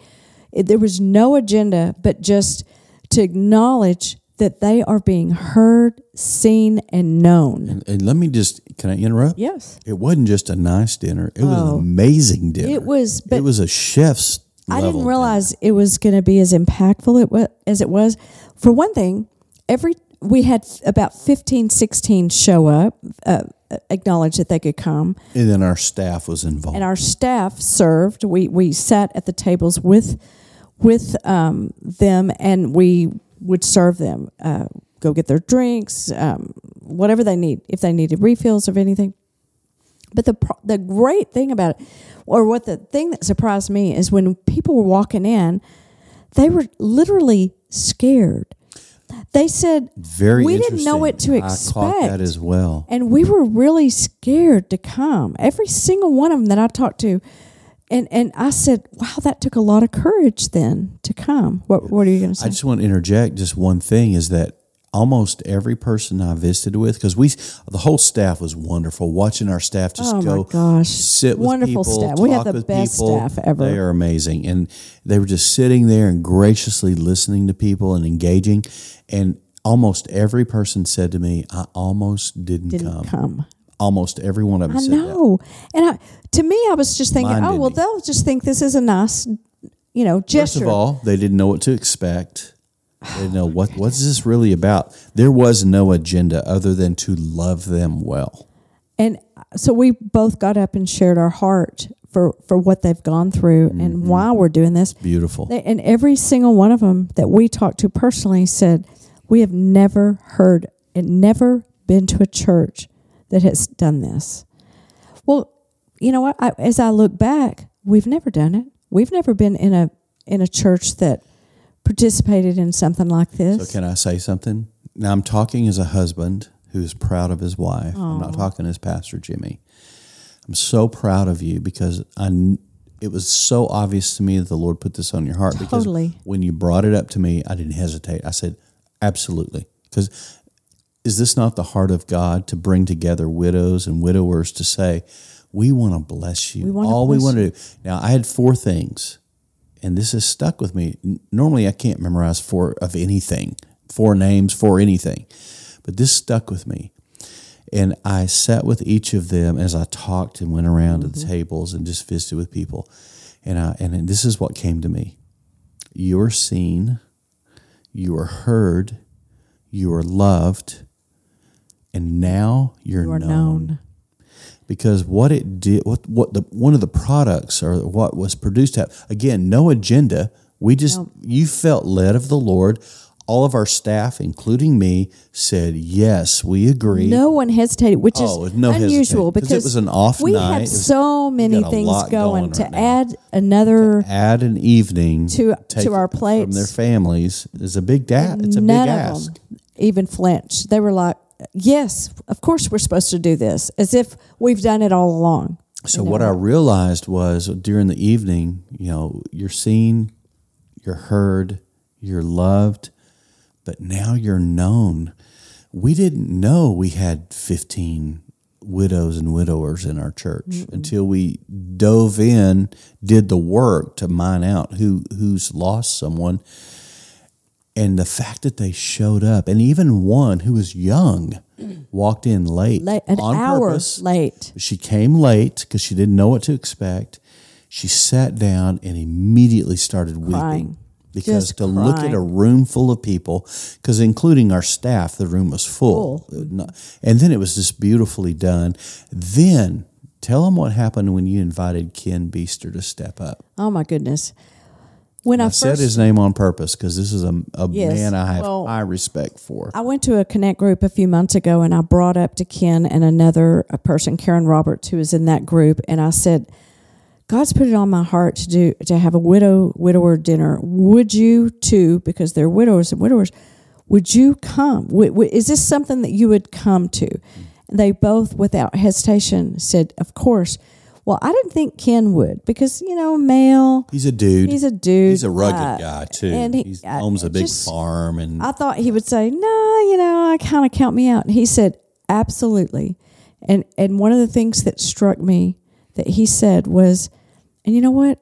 it, there was no agenda, but just to acknowledge that they are being heard, seen, and known. And, and let me just can I interrupt? Yes, It wasn't just a nice dinner. It was Oh. an amazing dinner. it was. But it was a chef's. I didn't dinner. realize it was going to be as impactful it wa- as it was. For one thing, every we had about 15, 16 show up, uh, acknowledge that they could come, And then our staff was involved. and our staff served. We we sat at the tables with with um, them, and we would serve them. Uh, go get their drinks, um, whatever they need, if they needed refills of anything. But the the great thing about it, or what the thing that surprised me is when people were walking in, they were literally scared. They said Very we didn't know what to expect. That as well. and we were really scared to come. Every single one of them that I talked to, and and I said, "Wow, that took a lot of courage then to come." What What are you going to say? I just want to interject just one thing is that almost every person I visited with, because we, the whole staff was wonderful. Watching our staff just Oh, my go, gosh. sit with Wonderful people, staff. We have the best people. staff ever. They are amazing, and they were just sitting there and graciously listening to people and engaging. And almost every person said to me, "I almost didn't, Didn't come." come. Almost every one of them I said that. know. And I, to me, I was just thinking, Mine oh, well, didn't. they'll just think this is a nice, you know, gesture. First of all, they didn't know what to expect. They know what what's this really about. There was no agenda other than to love them well. and so we both got up and shared our heart for, for what they've gone through Mm-hmm. and why we're doing this. Beautiful. They, and every single one of them that we talked to personally said, we have never heard and never been to a church that has done this. Well, you know what? I, as I look back, we've never done it. We've never been in a in a church that participated in something like this. So can I say something? Now I'm talking as a husband who's proud of his wife. I'm not talking as Pastor Jimmy. I'm so proud of you because I it was so obvious to me that the Lord put this on your heart because when you brought it up to me, I didn't hesitate. I said, "Absolutely." Cuz is this not the heart of God to bring together widows and widowers to say, we want to bless you. We All we want to do. Now, I had four things, and this has stuck with me. Normally, I can't memorize four of anything, four names for anything, but this stuck with me. And I sat with each of them as I talked and went around to the mm-hmm. tables and just visited with people. And I, and this is what came to me. You are seen, you are heard, you are loved, and now you're You known. known. Because what it did, what what the one of the products or what was produced at again, no agenda. We just you felt led of the Lord. All of our staff, including me, said yes. We agree. No one hesitated, which Oh, is no unusual hesitation, 'cause it was an off we night. It had so many things going, going to right add another. add an evening To- to our plates from their families is a big da- It's a big ask. them even flinch. They were like, "Yes, of course we're supposed to do this," as if we've done it all along. So you know? what I realized was during the evening, you know, you're seen, you're heard, you're loved, but now you're known. We didn't know we had 15 widows and widowers in our church until we dove in, did the work to mine out who who's lost someone. And the fact that they showed up, and even one who was young (clears throat) walked in late, Late, an on hour purpose. late. She came late because she didn't know what to expect. She sat down and immediately started weeping Crying. because Just to look at a room full of people, because including our staff, the room was full. Not- And then it was just beautifully done. Then tell them what happened when you invited Ken Beester to step up. Oh my goodness! When I, I first said his name on purpose because this is a, a Yes. man I have Well, high respect for. I went to a connect group a few months ago and I brought up to Ken and another a person, Karen Roberts, who was in that group, and I said, God's put it on my heart to do to have a widow widower dinner. Would you too, because they're widows and widowers, would you come? Is this something that you would come to? They both, without hesitation, said, Of course. Well, I didn't think Ken would because, you know, male, He's a dude. he's a dude. He's a rugged uh, guy too. and he- I- owns a big just- farm and I thought he would say, "No, you know, I kind of count me out." And he said, "Absolutely." And and one of the things that struck me that he said was, "And you know what?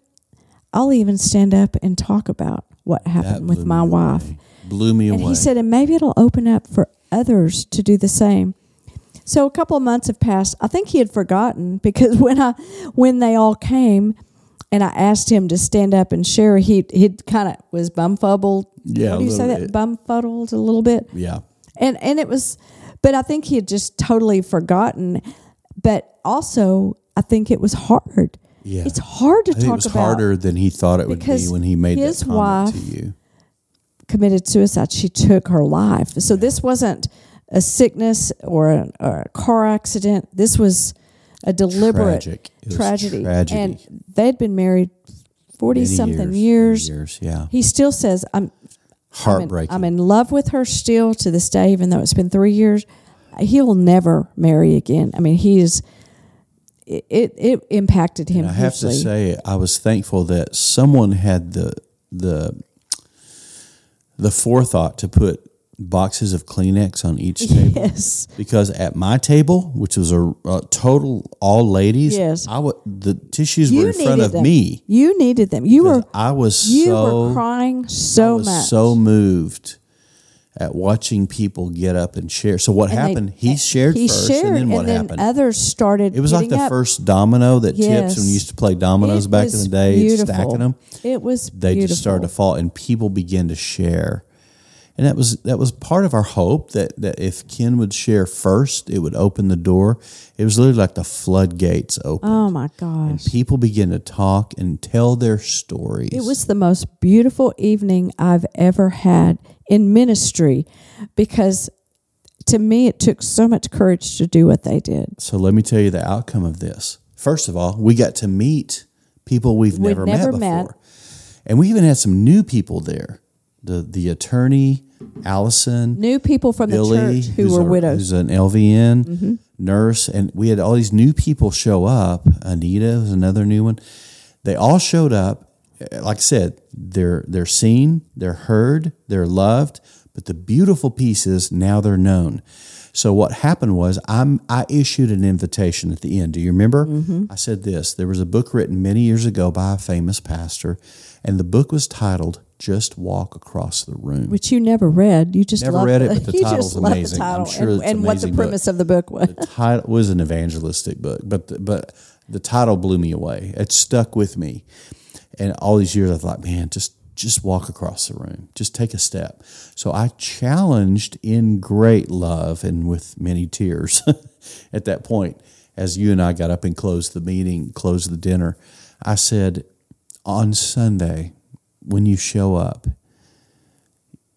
I'll even stand up and talk about what happened with my wife." away. Blew me away. And away. he said, "And maybe it'll open up for others to do the same." So a couple of months have passed. I think he had forgotten because (laughs) when I when they all came and I asked him to stand up and share, he he kind of was bumfuddled. Yeah, What do you say that? Bumfuddled a little bit yeah. and and it was but i think he had just totally forgotten but also i think it was hard Yeah. it's hard to I talk it was about harder than he thought it would be when he made his that comment wife- to you. committed suicide she took her life so this wasn't a sickness or a, or a car accident this was a deliberate Tragic. Tragedy tragedy. and they'd been married 40 Many something years. years, yeah. he still says i'm I'm in, Heartbreaking. I'm in love with her still to this day, even though it's been three years. He'll never marry again. I mean, he is. It it, it impacted him. I have to say, I was thankful that someone had the the the forethought to put boxes of Kleenex on each (laughs) table. yes, Because at my table, which was a, a total all ladies, Yes. I would the tissues you were in front needed of them. me. You needed them. You were I was you so were crying I so was much. so moved at watching people get up and share. So what And they- happened? he shared he first, shared, and then what happened? Others started. It was like getting the up. first domino that tips Yes. when we used to play dominoes It back in was the day, beautiful. stacking them. It was. They just started to fall, and people began to share. And that was that was part of our hope that that if Ken would share first, it would open the door. It was literally like the floodgates open. Oh my gosh! People began to talk and tell their stories. It was the most beautiful evening I've ever had in ministry because to me it took so much courage to do what they did. So let me tell you the outcome of this. First of all, we got to meet people we've We'd never, never met met. before. And we even had some new people there. The the attorney, Allison, New people from Billy, the church who were a- widows. who's an LVN Mm-hmm. nurse, and we had all these new people show up. Anita was another new one. They all showed up. Like I said, they're they're seen, they're heard, they're loved, But the beautiful piece is now they're known. So what happened was I'm I issued an invitation at the end. Do you remember? Mm-hmm. I said this. There was a book written many years ago by a famous pastor, and the book was titled "Just Walk Across the Room." which you never read. You just Never read it, (laughs) the, but the title's amazing. The I'm title sure and, and what the amazing book. premise of the book was. the title was an evangelistic book, but the, but the title blew me away. It stuck with me, and all these years I thought, man, just just walk across the room, just take a step. So I challenged in great love and with many tears (laughs) at that point, as you and I got up and closed the meeting, closed the dinner. I said, on Sunday, when you show up,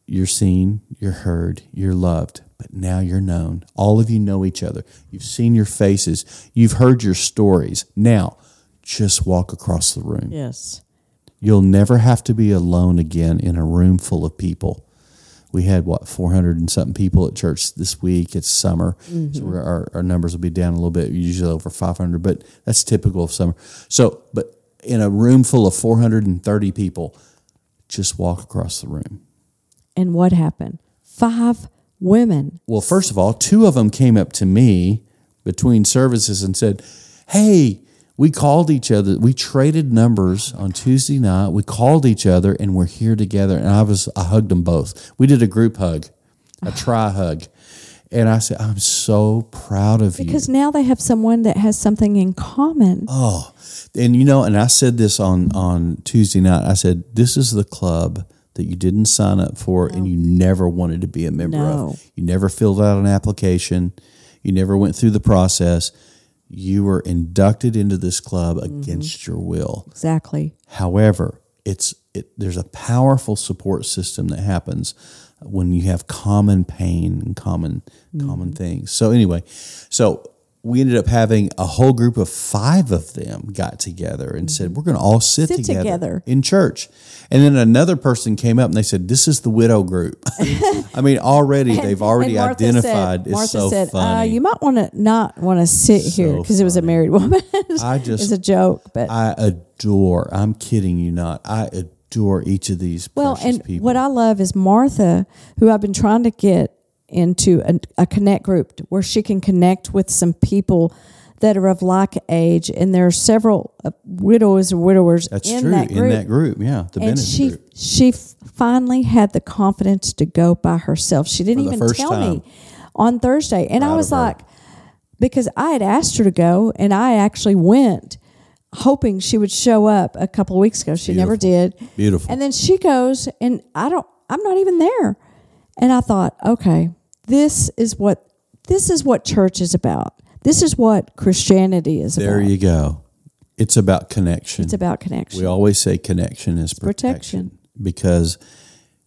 you're seen, you're heard, you're loved, but now you're known. All of you know each other. You've seen your faces, you've heard your stories. Now, just walk across the room. yes. You'll never have to be alone again in a room full of people. We had what 400 and something people at church this week. It's summer, so mm-hmm. we're, our, our numbers will be down a little bit, usually over 500, but that's typical of summer. So, but in a room full of 430 people, just walk across the room. And what happened? Five women. Well, first of all, two of them came up to me between services and said, Hey, we called each other. We traded numbers on Tuesday night. We called each other and we're here together. And I was, I hugged them both. We did a group hug, a (sighs) try hug. And I said, I'm so proud of you. Because now they have someone that has something in common. Oh, and you know, and I said this on on Tuesday night. I said, This is the club that you didn't sign up for and you never wanted to be a member No. of. You never filled out an application. You never went through the process. You were inducted into this club mm-hmm. against your will. Exactly. However, it's it, there's a powerful support system that happens when you have common pain and common common mm-hmm. things. So anyway, so we ended up having a whole group of five of them got together and said we're going to all sit, Sit together, together. in church. And then another person came up and they said, "This is the widow group." (laughs) I mean, already they've already And Martha identified. Said, it's Martha so said, Uh, you might want to not want to sit here because it was a married woman. (laughs) I just, it's a joke, but I adore. I'm kidding you not. I adore each of these well, and people. what I love is Martha, who I've been trying to get into a, a connect group where she can connect with some people that are of like age, and there are several uh, widows or widowers That's in true that group. in that group. Yeah, the and Bennett she group. she finally had the confidence to go by herself. She didn't even tell time. me on Thursday, and I was like, because I had asked her to go, and I actually went, hoping she would show up a couple of weeks ago. She never did. Beautiful. And then she goes, and I don't. I'm not even there. And I thought, okay, this is what this is what church is about. This is what Christianity is There about. There you go. It's about connection. it's about connection. we always say connection is protection, protection. because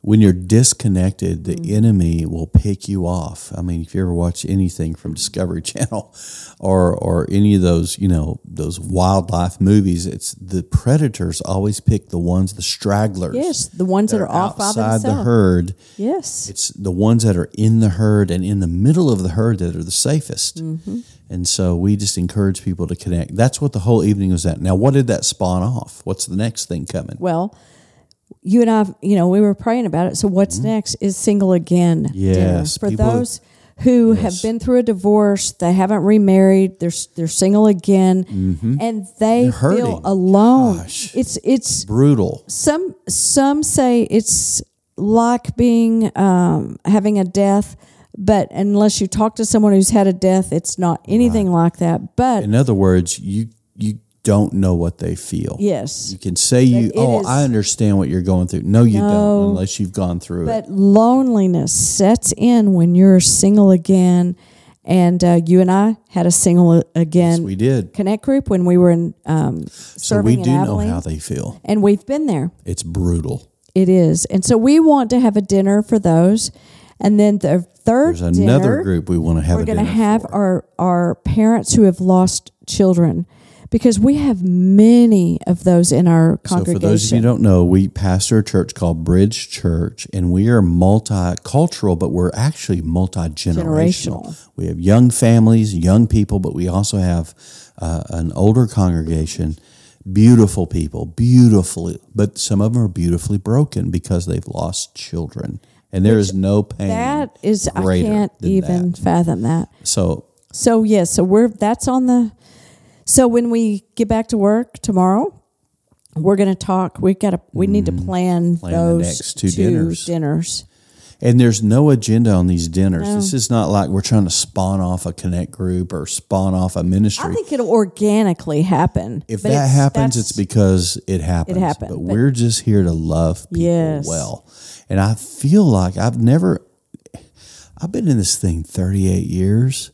when you're disconnected, the Mm-hmm. enemy will pick you off. I mean, if you ever watch anything from Discovery (laughs) Channel or or any of those, you know, those wildlife movies, it's the predators always pick the ones, the stragglers. yes, the ones that are off by outside the herd. Yes. It's the ones that are in the herd and in the middle of the herd that are the safest. Mm-hmm. And so we just encourage people to connect. That's what the whole evening was at. Now, what did that spawn off? What's the next thing coming? Well, you and I, you know, we were praying about it. So what's next is single again. Mm-hmm. Yes, For people- those who have been through a divorce, they haven't remarried, they're they're single again, and they Mm-hmm. Feel alone. Gosh. It's it's Brutal. some some say it's like being um, having a death, but unless you talk to someone who's had a death, it's not anything like that. But In other words, you you don't know what they feel. yes, You can say you, oh, is- I understand what you're going through. No, you No. don't, unless you've gone through it. But loneliness sets in when you're single again. And uh, you and I had a single again we did. connect group when we were in um, So we do know how they feel. and we've been there. It's brutal. It is, and so we want to have a dinner for those, and then the third There's another dinner, group we want to have we're going to have for. our our parents who have lost children, because we have many of those in our congregation. So for those of you who don't know, we pastor a church called Bridge Church, and we are multicultural, but we're actually multi generational. We have young families, young people, but we also have uh, an older congregation. Beautiful people, beautifully, but some of them are beautifully broken because they've lost children and there is no pain. That is, I can't even that. fathom that. So So yes, so we're that's on the. So when we get back to work tomorrow, we're going to talk. We got to. We need to plan, Mm-hmm. Plan those next two dinners. dinners. And there's no agenda on these dinners. This is not like we're trying to spawn off a connect group or spawn off a ministry. I think it'll organically happen. if but that it's- happens, it's because it happens. happened, But, but- we're just here to love people Yes. well. And I feel like I've never, I've been in this thing 38 years.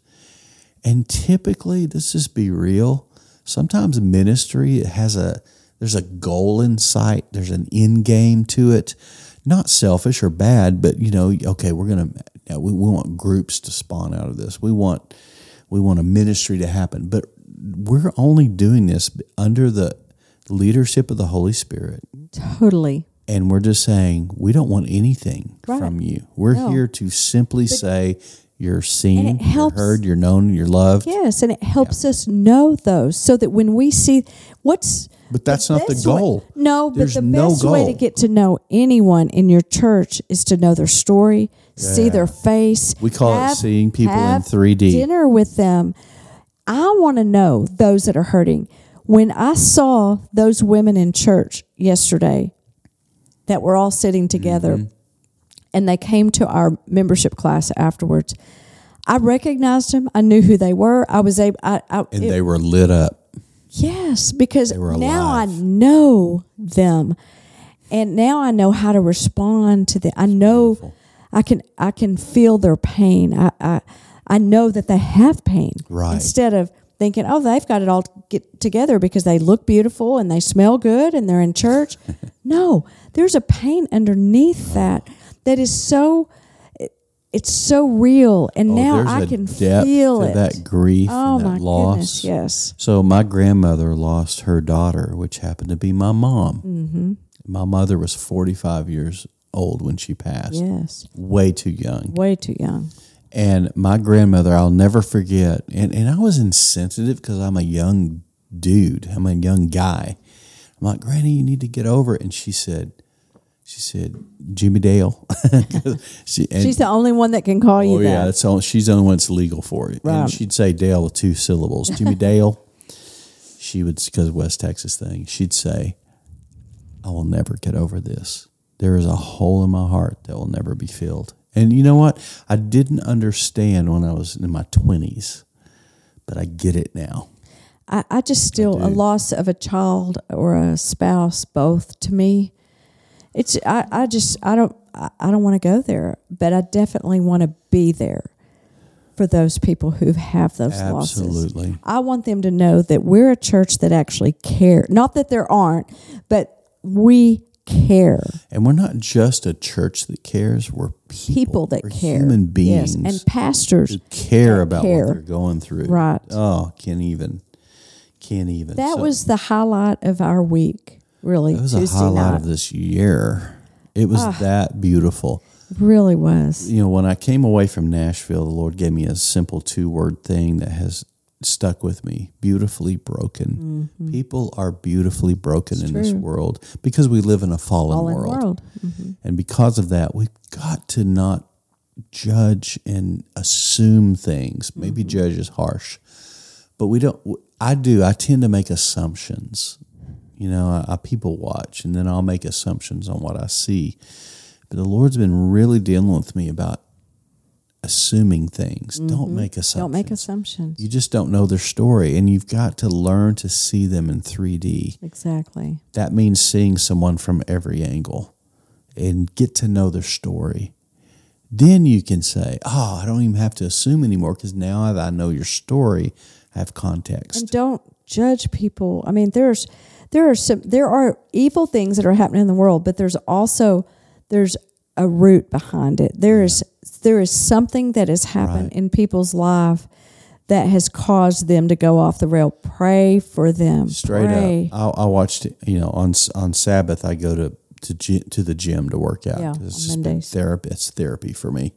And typically, let's just be real. Sometimes ministry it has a there's a goal in sight. There's an end game to it. Not selfish or bad, but you know, okay, we're gonna we, we want groups to spawn out of this. We want we want a ministry to happen, but we're only doing this under the leadership of the Holy Spirit. totally. And we're just saying we don't want anything Right. from you. We're No. here to simply say you're seen, And it helps- you're heard, you're known, you're loved. Yes, and it helps us know those so that when we see what's But that's not the best way- goal. no, but the no best way to get to know anyone in your church is to know their story, see their face. We call it seeing people in 3D. Dinner with them. I want to know those that are hurting. When I saw those women in church yesterday that were all sitting together Mm-hmm. And they came to our membership class afterwards, I recognized them. I knew who they were. I was able. I, I, And it- they were lit up. Yes, because now I know them, and now I know how to respond to them. I know I can I can feel their pain. I I, I know that they have pain. Right. Instead of thinking, oh, they've got it all get together because they look beautiful and they smell good and they're in church. (laughs) no, there's a pain underneath that that is so. It's so real, and Oh, now i can feel it. that grief oh and that my loss. goodness! Yes. So my grandmother lost her daughter, which happened to be my mom. Mm-hmm. My mother was 45 years old when she passed, Yes. way too young. Way too young. And my grandmother, I'll never forget. And, and I was insensitive because I'm a young dude. I'm a young guy. I'm like, Granny, you need to get over it. And she said, she said, Jimmy Dale. (laughs) she, and, She's the only one that can call you oh that. yeah, that's all, she's the only one that's legal for it. Right. And she'd say Dale with two syllables. (laughs) Jimmy Dale. She would, because of West Texas thing, she'd say, I will never get over this. There is a hole in my heart that will never be filled. And you know what? I didn't understand when I was in my 20s, but I get it now. I, I just still a loss of a child or a spouse, both to me. It's I, I just I don't I, don't want to go there, but I definitely want to be there for those people who have those losses. Absolutely. I want them to know that we're a church that actually care. Not that there aren't, but we care. And we're not just a church that cares, we're people, People that We're care. human beings Yes. And pastors. who care about care. what they're going through. Right. Oh, can't even. Can't even. That So- was the highlight of our week, really. It was Tuesday a highlight night. Ah. of this year. It was that beautiful. Really was. You know, when I came away from Nashville, the Lord gave me a simple two word thing that has stuck with me beautifully broken. People are beautifully broken in this Mm-hmm. world because we live in a fallen, Fallen world. world. And because of that, we've got to not judge and assume things. Maybe Mm-hmm. judge is harsh, but we don't. I do. I tend to make assumptions. You know, I, I people watch and then I'll make assumptions on what I see. But the Lord's been really dealing with me about assuming things. Don't make assumptions. Mm-hmm. Don't make assumptions. You just don't know their story, and you've got to learn to see them in 3D Exactly. that means seeing someone from every angle and get to know their story. Then you can say, Oh, I don't even have to assume anymore because now that I know your story, I have context. And don't judge people. I mean, there's there are some there are evil things that are happening in the world, but there's also there's a root behind it. There is there is something that has happened Right. in people's life that has caused them to go off the rail. Pray for them. Straight Pray. up. I, I watched, you know, on on Sabbath, I go to to, gy- to the gym to work out. Yeah, it's just therapy. It's therapy for me.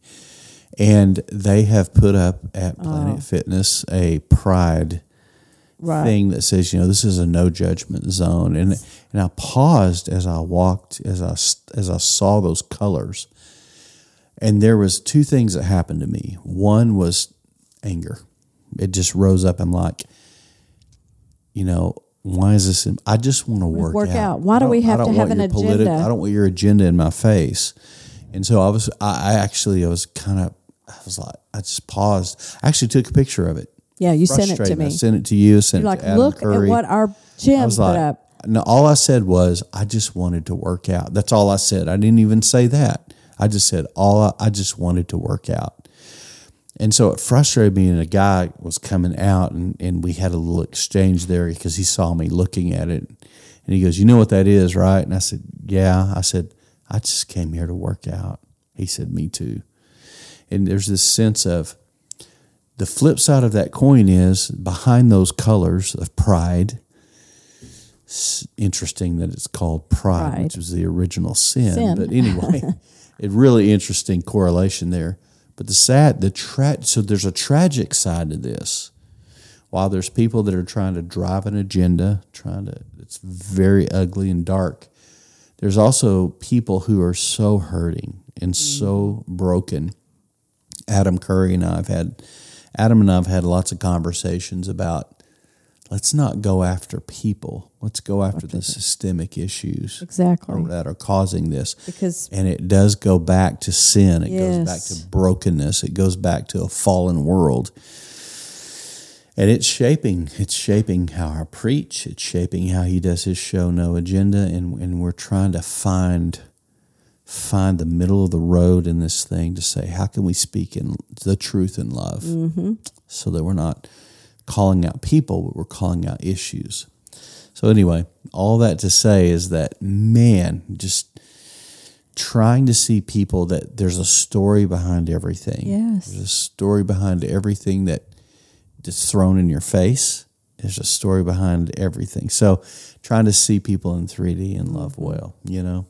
And they have put up at oh. Planet Oh. Fitness a pride Right. thing that says, you know, this is a no judgment zone. And and I paused as I walked, as I as I saw those colors, And there was two things that happened to me. One was anger. It just rose up. I'm like, you know, why is this? In, I just want to work, work out. out. Why do we have to have an politi- agenda? I don't want your agenda in my face. And so I was, I, I actually, I was kind of, I was like, I just paused. I actually took a picture of it. Yeah, you sent it to Frustrated. I me. sent it to you. Sent You're it like, to Adam look Curry. at what our gym put like, up. no, all I said was, I just wanted to work out. That's all I said. I didn't even say that. I just said, all I, I just wanted to work out. And so it frustrated me. And a guy was coming out, and, and we had a little exchange there because he saw me looking at it. And he goes, You know what that is, right? And I said, Yeah. I said, I just came here to work out. He said, Me too. And there's this sense of the flip side of that coin is behind those colors of pride. It's interesting that it's called pride, Pride. which was the original sin. Sin. But anyway, (laughs) it really interesting correlation there. But the sad, the tra- so there's a tragic side to this. While there's people that are trying to drive an agenda, trying to, it's very ugly and dark. There's also people who are so hurting and so mm. broken. Adam Curry and I have had, Adam and I have had lots of conversations about let's not go after people. Let's go after the systemic issues Exactly. that are causing this. Because And it does go back to sin. It goes back to brokenness. It goes back to a fallen world. And it's shaping, it's shaping how I preach. It's shaping how he does his show, No Agenda. And, and we're trying to find find the middle of the road in this thing to say, how can we speak in the truth in love Mm-hmm. so that we're not calling out people, but we're calling out issues. So, anyway, all that to say is that, man, just trying to see people that there's a story behind everything. Yes. There's a story behind everything that is thrown in your face. There's a story behind everything. So, trying to see people in 3D and love Mm-hmm. well, you know?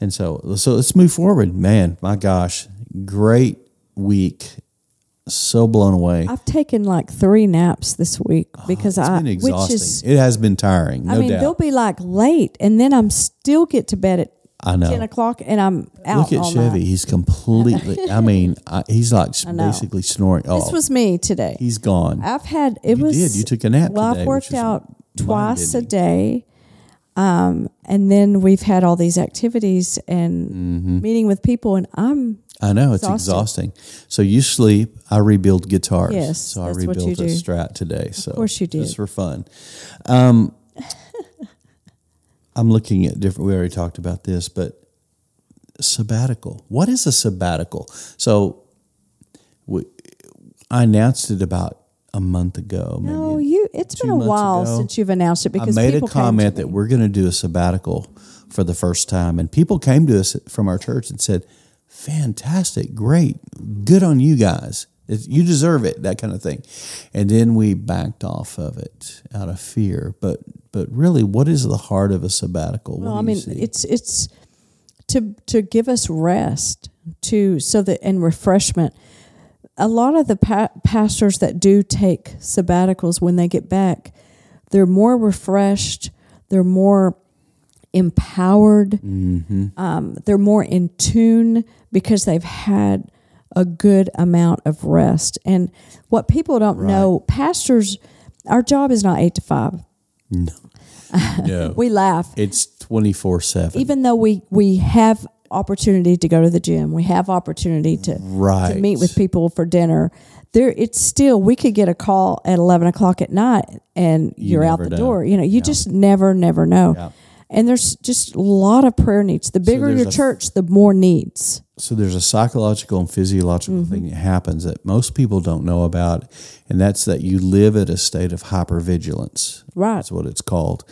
And so, so let's move forward. Man, my gosh, great week. So blown away. I've taken like three naps this week because Oh, It's I, been which is, it has been tiring, no I mean, doubt. they'll be like late, and then I'm still get to bed at I know. ten o'clock, and I'm out Look at all Chevy. night. He's completely. I (laughs) mean, I, he's like know. basically snoring. Oh, This was me today. he's gone. I've had it You was. did. You took a nap Well, today, I've which worked is out mine, twice a didn't day, um, and then we've had all these activities and Mm-hmm. meeting with people, and I'm I know it's exhausted. exhausting. So you sleep. I rebuild guitars. Yes, so I that's what rebuilt you a do. Strat today. So of course you did. Just for fun. Um, I'm looking at different. We already talked about this, but sabbatical. What is a sabbatical? So, we, I announced it about a month ago. No, you. It's been a while ago, since you've announced it because I made a comment me. that we're going to do a sabbatical for the first time, and people came to us from our church and said, "Fantastic, great, good on you guys. It's- You deserve it." That kind of thing, and then we backed off of it out of fear. But but really, what is the heart of a sabbatical? Well, I mean, see? it's it's to to give us rest to so that and refreshment. A lot of the pa- pastors that do take sabbaticals when they get back, they're more refreshed. They're more empowered. Mm-hmm. Um, they're more in tune because they've had a good amount of rest. And what people don't know, pastors, our job is not eight to five. no, (laughs) We laugh it's twenty four seven. even though we we have opportunity to go to the gym, we have opportunity to Right. to meet with people for dinner. There, it's still we could get a call at eleven o'clock at night, and You are out the know. door. You know, you just never, never know. Yeah. And there's just a lot of prayer needs. The bigger there's your church, the more needs. so there's a psychological and physiological Mm-hmm. thing that happens that most people don't know about, and that's that you live at a state of hypervigilance. Right. That's what it's called,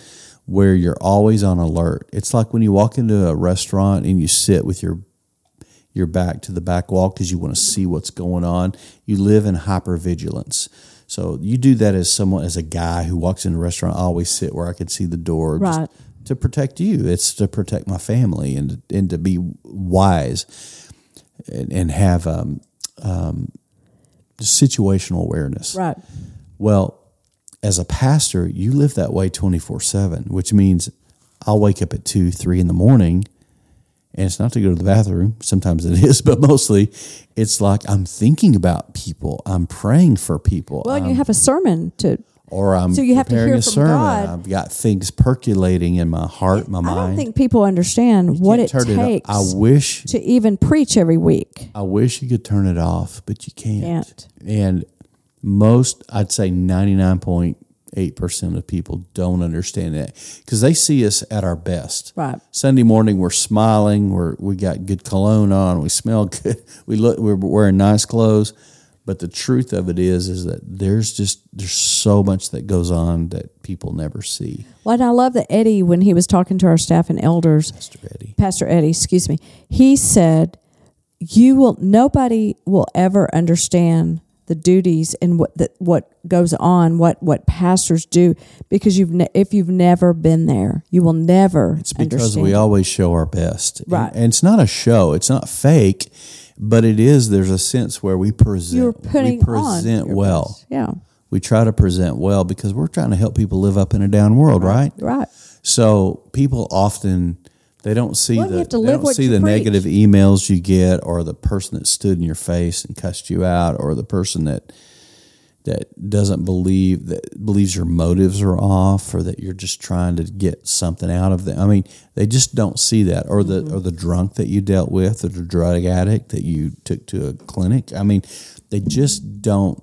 where you're always on alert. It's like when you walk into a restaurant and you sit with your your back to the back wall because you want to see what's going on. You live in hypervigilance. So you do that as someone as a guy who walks in a restaurant. I always sit where I can see the door, Right. To protect you. It's to protect my family and and to be wise and, and have um, um, situational awareness. Right. Well, as a pastor, you live that way 24 7, which means I'll wake up at 2, 3 in the morning And it's not to go to the bathroom. Sometimes it (laughs) is, but mostly it's like I'm thinking about people. I'm praying for people. Well, I'm- you have a sermon to. Or I'm So you have to preparing hear from sermon. God. I've got things percolating in my heart, my I mind. I don't think people understand what Can't it takes I wish to even preach every week. I wish you could turn it off, but you can't. Can't. And most, I'd say 99.8% of people don't understand that because they see us at our best. Right. Sunday morning, we're smiling, we're, we got good cologne on, we smell (laughs) good, we look, we're wearing nice clothes. But the truth of it is, is that there's just, there's so much that goes on that people never see. Well, and I love that Eddie, when he was talking to our staff and elders, Mr. Eddie. Pastor Eddie, excuse me, he said, "You will. Nobody will ever understand the duties and what that what goes on, what what pastors do, because you've ne- if you've never been there, you will never It's because understand. we always show our best. And- Right. And, it's not a show. It's not fake, but it is. There's a sense where we present. We present well. best. Yeah. We try to present well because we're trying to help people live up in a down world, right? Right. So people often they don't see Well, you the have to they live don't see the preach. negative emails you get, or the person that stood in your face and cussed you out, or the person that that doesn't believe that believes your motives are off or that you're just trying to get something out of them. I mean, they just don't see that or the Mm-hmm. or the drunk that you dealt with or the drug addict that you took to a clinic. I mean, they just don't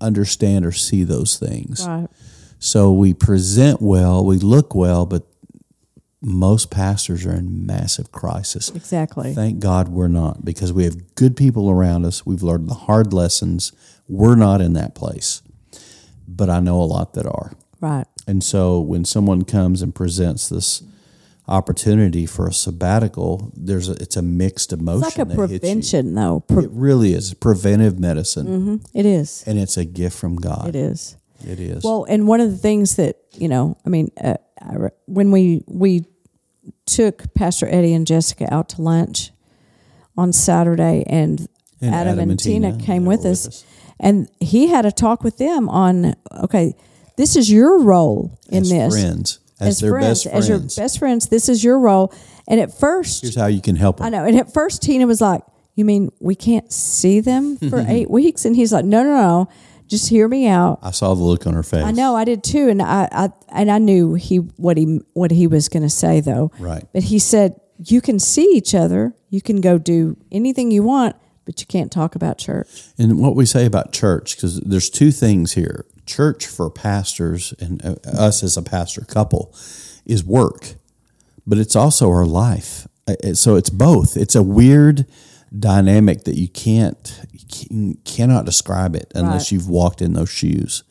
understand or see those things. Right. So we present well, we look well, but most pastors are in massive crisis. Exactly. Thank God we're not because we have good people around us. We've learned the hard lessons. We're not in that place, but I know a lot that are. right. And so when someone comes and presents this opportunity for a sabbatical, there's a, it's a mixed emotion. It's like a prevention, though. Pre- It really is preventive medicine, it is. and it's a gift from God. It is. It is. Well, and one of the things that you know, I mean, uh, I, when we we took Pastor Eddie and Jessica out to lunch on Saturday, and, And Adam, and, Tina, came yeah, with were us, and he had a talk with them on, okay, this is your role in as this friends, as, their friends, best as your best friends. This is your role, and at first, Here's how you can help them. I know. And at first, Tina was like, "You mean we can't see them (laughs) for eight weeks?" And he's like, "No, no, no. Just hear me out. I saw the look on her face. I know. I did too, and I, I and I knew he what he what he was going to say though. Right. But he said, "You can see each other. You can go do anything you want, but you can't talk about church." And what we say about church, because there's two things here. Church for pastors and uh, us as a pastor couple is work, but it's also our life. Uh, uh, So it's both. It's a weird dynamic that you can't, you can, cannot describe it unless Right. you've walked in those shoes.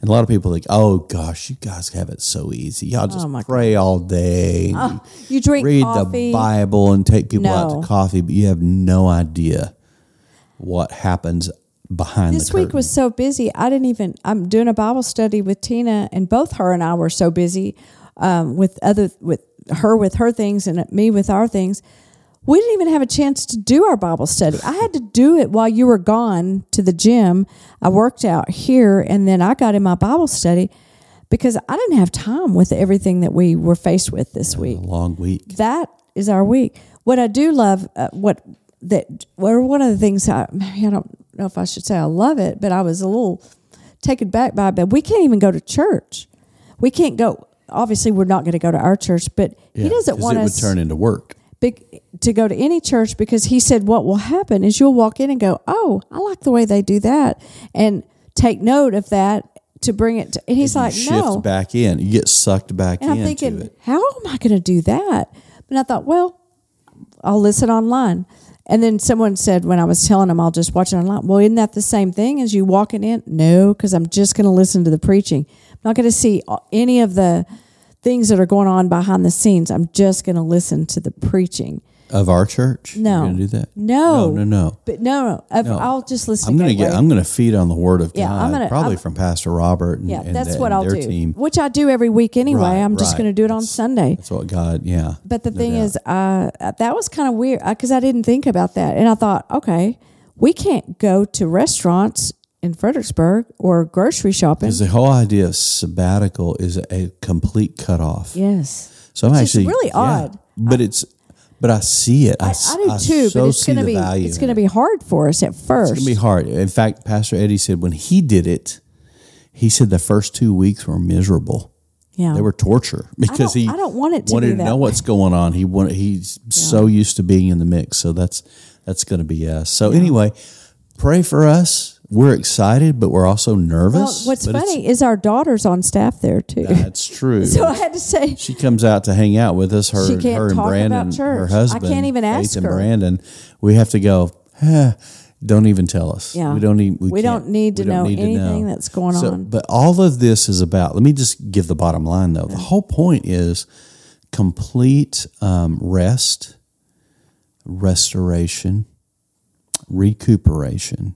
And a lot of people think, "Oh gosh, you guys have it so easy. Y'all just Oh, pray all day, and You drink read coffee. the Bible, and take people out to coffee, but you have no idea what happens behind This week was so busy. I didn't even. I'm doing a Bible study with Tina, and both her and I were so busy um, with other with her with her things and me with our things. We didn't even have a chance to do our Bible study. I had to do it while you were gone to the gym. I worked out here, and then I got in my Bible study because I didn't have time with everything that we were faced with this week a long week. that is our week. What I do love, uh, what that, or one of the things I, maybe I don't know if I should say I love it, but I was a little taken back by. it, But we can't even go to church. We can't go. Obviously, we're not going to go to our church, but he doesn't want it us would turn into work. Big, to go to any church because he said what will happen is you'll walk in and go, "Oh, I like the way they do that," and take note of that to bring it. to And he's you like, shift "No," back in. You get sucked back And I'm thinking, it. how am I going to do that? But I thought, well, I'll listen online. And then someone said when I was telling them I'll just watch it online. Well, isn't that the same thing as you walking in? No, because I'm just going to listen to the preaching. I'm not going to see any of the things that are going on behind the scenes. I'm just going to listen to the preaching. Of our church? No. You're do that? No, No, no, no. But no, no. No. I'll just listen. I'm gonna Gateway. get I'm gonna feed on the word of Yeah, God. I'm gonna- probably I'm- from Pastor Robert and, Yeah, and that's the- what I'll do. team. Which I do every week anyway. Right, I'm just right. going to do it on That's- Sunday. That's what God, yeah. But the No thing doubt. is, uh, that was kind of weird because I didn't think about that, and I thought, okay, we can't go to restaurants in Fredericksburg or grocery shopping. Because the whole idea of sabbatical is a complete cutoff. Yes, So I'm Which actually really yeah. odd. but it's but I see it. I, I, I do I too, so but it's to be it's going to be hard for us at first. It's gonna be hard. In fact, Pastor Eddie said when he did it, he said the first two weeks were miserable. yeah, They were torture because he I don't want it to wanted to know way. what's going on. He wanted, he's so used to being in the mix. So that's that's going to be us. So anyway, pray for us. We're excited, but we're also nervous. Well, what's but funny is our daughter's on staff there too. That's true. (laughs) so I had to say, she comes out to hang out with us. Her, She can't her and talk about Brandon, church. her I husband. can't even Faith ask and. Brandon. We have to go. "Ah, don't even tell us. Yeah. we don't. Even, we, We don't need to don't know need anything that's going So- on. But all of this is about. Let me just give the bottom line though. The whole point is complete um, rest, restoration, recuperation,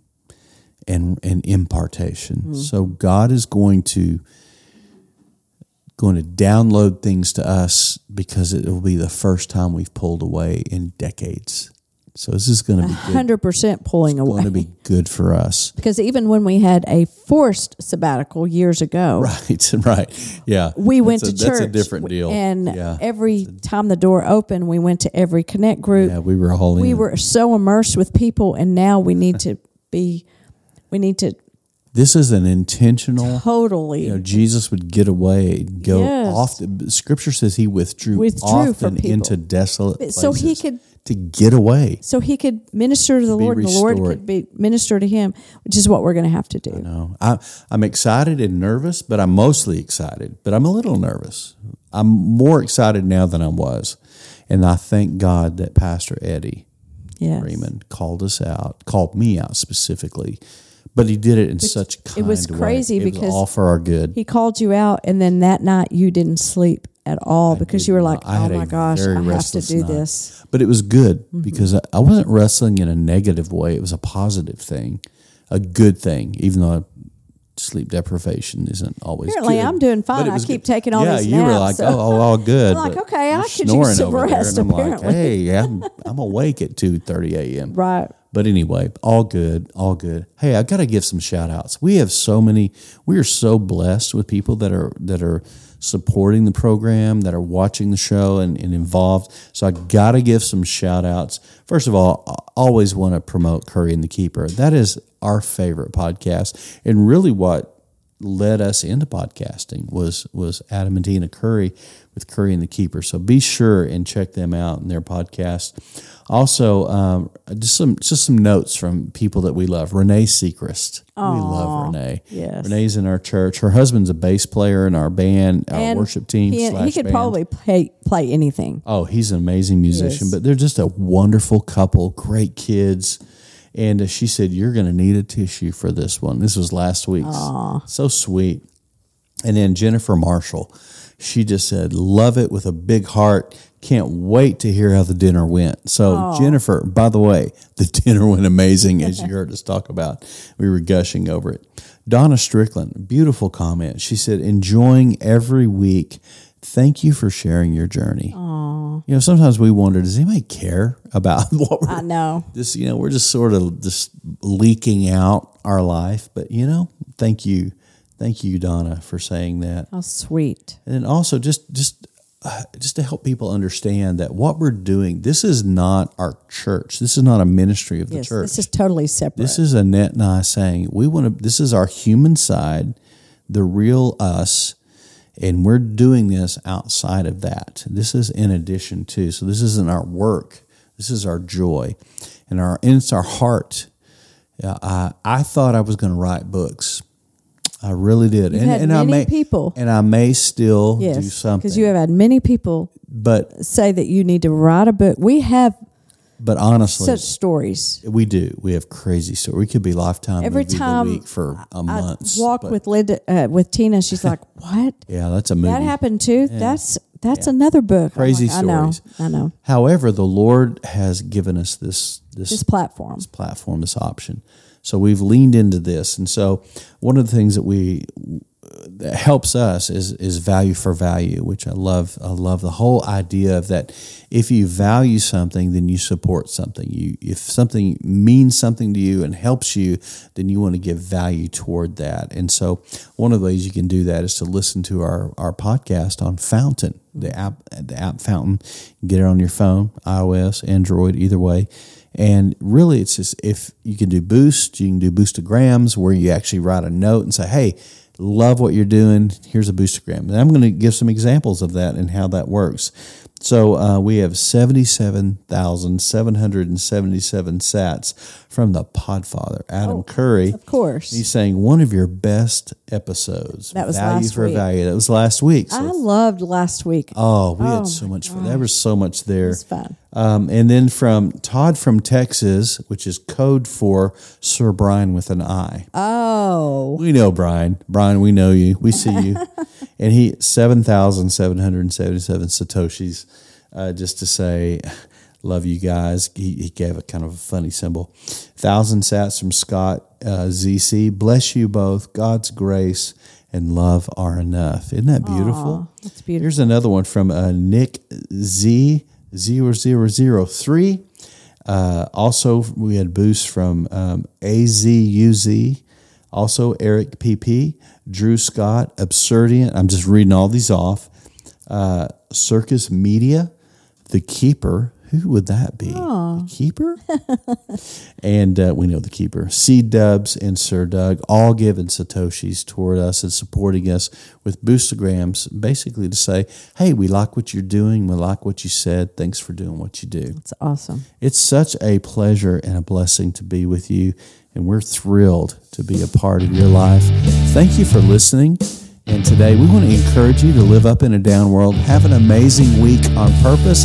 and and impartation. Mm-hmm. So God is going to going to download things to us because it will be the first time we've pulled away in decades. So this is going to be hundred percent pulling Going away. Going to be good for us. (laughs) because even when we had a forced sabbatical years ago, (laughs) Right, right. Yeah. we went That's to church. That's a different deal. And yeah. every time the door opened, we went to every connect group. yeah, we were all in. we were so immersed with people, and now we need to be, we need to This is an intentional. totally. You know, Jesus would get away, go Yes. off. The, scripture says he withdrew, Withdrew often into desolate places so he could- to get away. so he could minister to the Lord, and the Lord could be minister to him, which is what we're going to have to do. No, I, I'm excited and nervous, but I'm mostly excited. But I'm a little nervous. I'm more excited now than I was, and I thank God that Pastor Eddie Yes. Freeman called us out, called me out specifically, but he did it in such kind it was way. crazy was because all for our good. He called you out, and then that night you didn't sleep at all because you were like, "Oh my gosh, I have to do night. this." But it was good Mm-hmm. because I, I wasn't wrestling in a negative way. It was a positive thing, a good thing, even though sleep deprivation isn't always Apparently, good. I'm doing fine. I keep good. taking all yeah, these you were like, so- oh, oh, all (laughs) good. I'm like, okay, I could use some rest, I'm apparently. like, hey, I'm, I'm awake at 2.30 a.m. (laughs) Right. But anyway, all good, all good. Hey, I got to give some shout outs. We have so many, we are so blessed with people that are, that are supporting the program, that are watching the show and, and involved. So I got to give some shout outs. First of all, I always want to promote Curry and the Keeper. That is our favorite podcast and really what led us into podcasting was was Adam and Tina Curry with Curry and the Keeper. So be sure and check them out and their podcast. Also, um, just some just some notes from people that we love. Renee Seacrest, we love Renee. yes. Renee's in our church. Her husband's a bass player in our band, our And worship team. He, he could band. probably play play anything. Oh, he's an amazing musician, but they're just a wonderful couple, great kids. And uh, she said, You're going to need a tissue for this one. This was last week. So sweet. And then Jennifer Marshall, she just said, Love it with a big heart. Can't wait to hear how the dinner went. So, oh. Jennifer, by the way, (laughs) the dinner went amazing, as you heard us talk about. We were gushing over it. Donna Strickland, beautiful comment. She said, Enjoying every week. Thank you for sharing your journey. You know, sometimes we wonder, does anybody care about (laughs) what we're I know. just, you know, we're just sort of just leaking out our life. But, you know, thank you. Thank you, Donna, for saying that. How sweet. And then also just, just, Uh, just to help people understand that what we're doing, this is not our church. This is not a ministry of the Yes, church. this is totally separate. This is Annette and I saying we want to. This is our human side, the real us, and we're doing this outside of that. This is in addition to. So this isn't our work. This is our joy, and our and it's our heart. Yeah, I I thought I was going to write books. I really did, and, had and I many may people. and I may still do yes, something. because you have had many people but say that you need to write a book. We have but honestly, such stories. we do. We have crazy stories. We could be lifetime Every movie of time the week for a I month. walk but- with Linda, uh, with Tina. She's like, (laughs) "What? Yeah, that's a movie. That happened too? That's that's another book." I'm Crazy like, I know. stories. I know. However, the Lord has given us this this, This platform. platform, this option. So we've leaned into this, and so one of the things that we that helps us is is value for value, which I love. I love the whole idea of that. If you value something, then you support something. You if something means something to you and helps you, then you want to give value toward that. And so, one of the ways you can do that is to listen to our our podcast on Fountain, the app, the app Fountain. Get it on your phone, iOS, Android, either way. And really, it's just if you can do boost, you can do boostagrams where you actually write a note and say, "Hey." love what you're doing. Here's a boostagram. And I'm going to give some examples of that and how that works. So uh, we have 77,777 sats from the Podfather, Adam Oh, Curry. Of course. He's saying one of your best episodes. That was value last for week. value. That was last week. So, I loved last week. oh, we Oh had so much fun. There was so much there. It was fun. Um, and then from Todd from Texas, which is code for Sir Brian with an I. Oh, We know Brian. Brian, we know you. We see you. (laughs) and he seven thousand seven hundred and seventy-seven satoshis, uh, just to say, love you guys. He, he gave a kind of a funny symbol. Thousand sats from Scott uh, ZC. Bless you both. God's grace and love are enough. Isn't that beautiful? Aw, that's beautiful. Here's another one from uh, Nick Z zero zero zero three. Uh, also, we had boosts from um, AZUZ, also Eric PP, Drew Scott, Absurdian. I'm just reading all these off. Uh, Circus Media, The Keeper. Who would that be? The Keeper? and uh, we know The Keeper. C Dubs and Sir Doug all giving Satoshis toward us and supporting us with boostagrams, basically to say, hey, we like what you're doing. We like what you said. Thanks for doing what you do. It's awesome. It's such a pleasure and a blessing to be with you, and we're thrilled to be a part of your life. Thank you for listening. And today we want to encourage you to live up in a down world. Have an amazing week on purpose.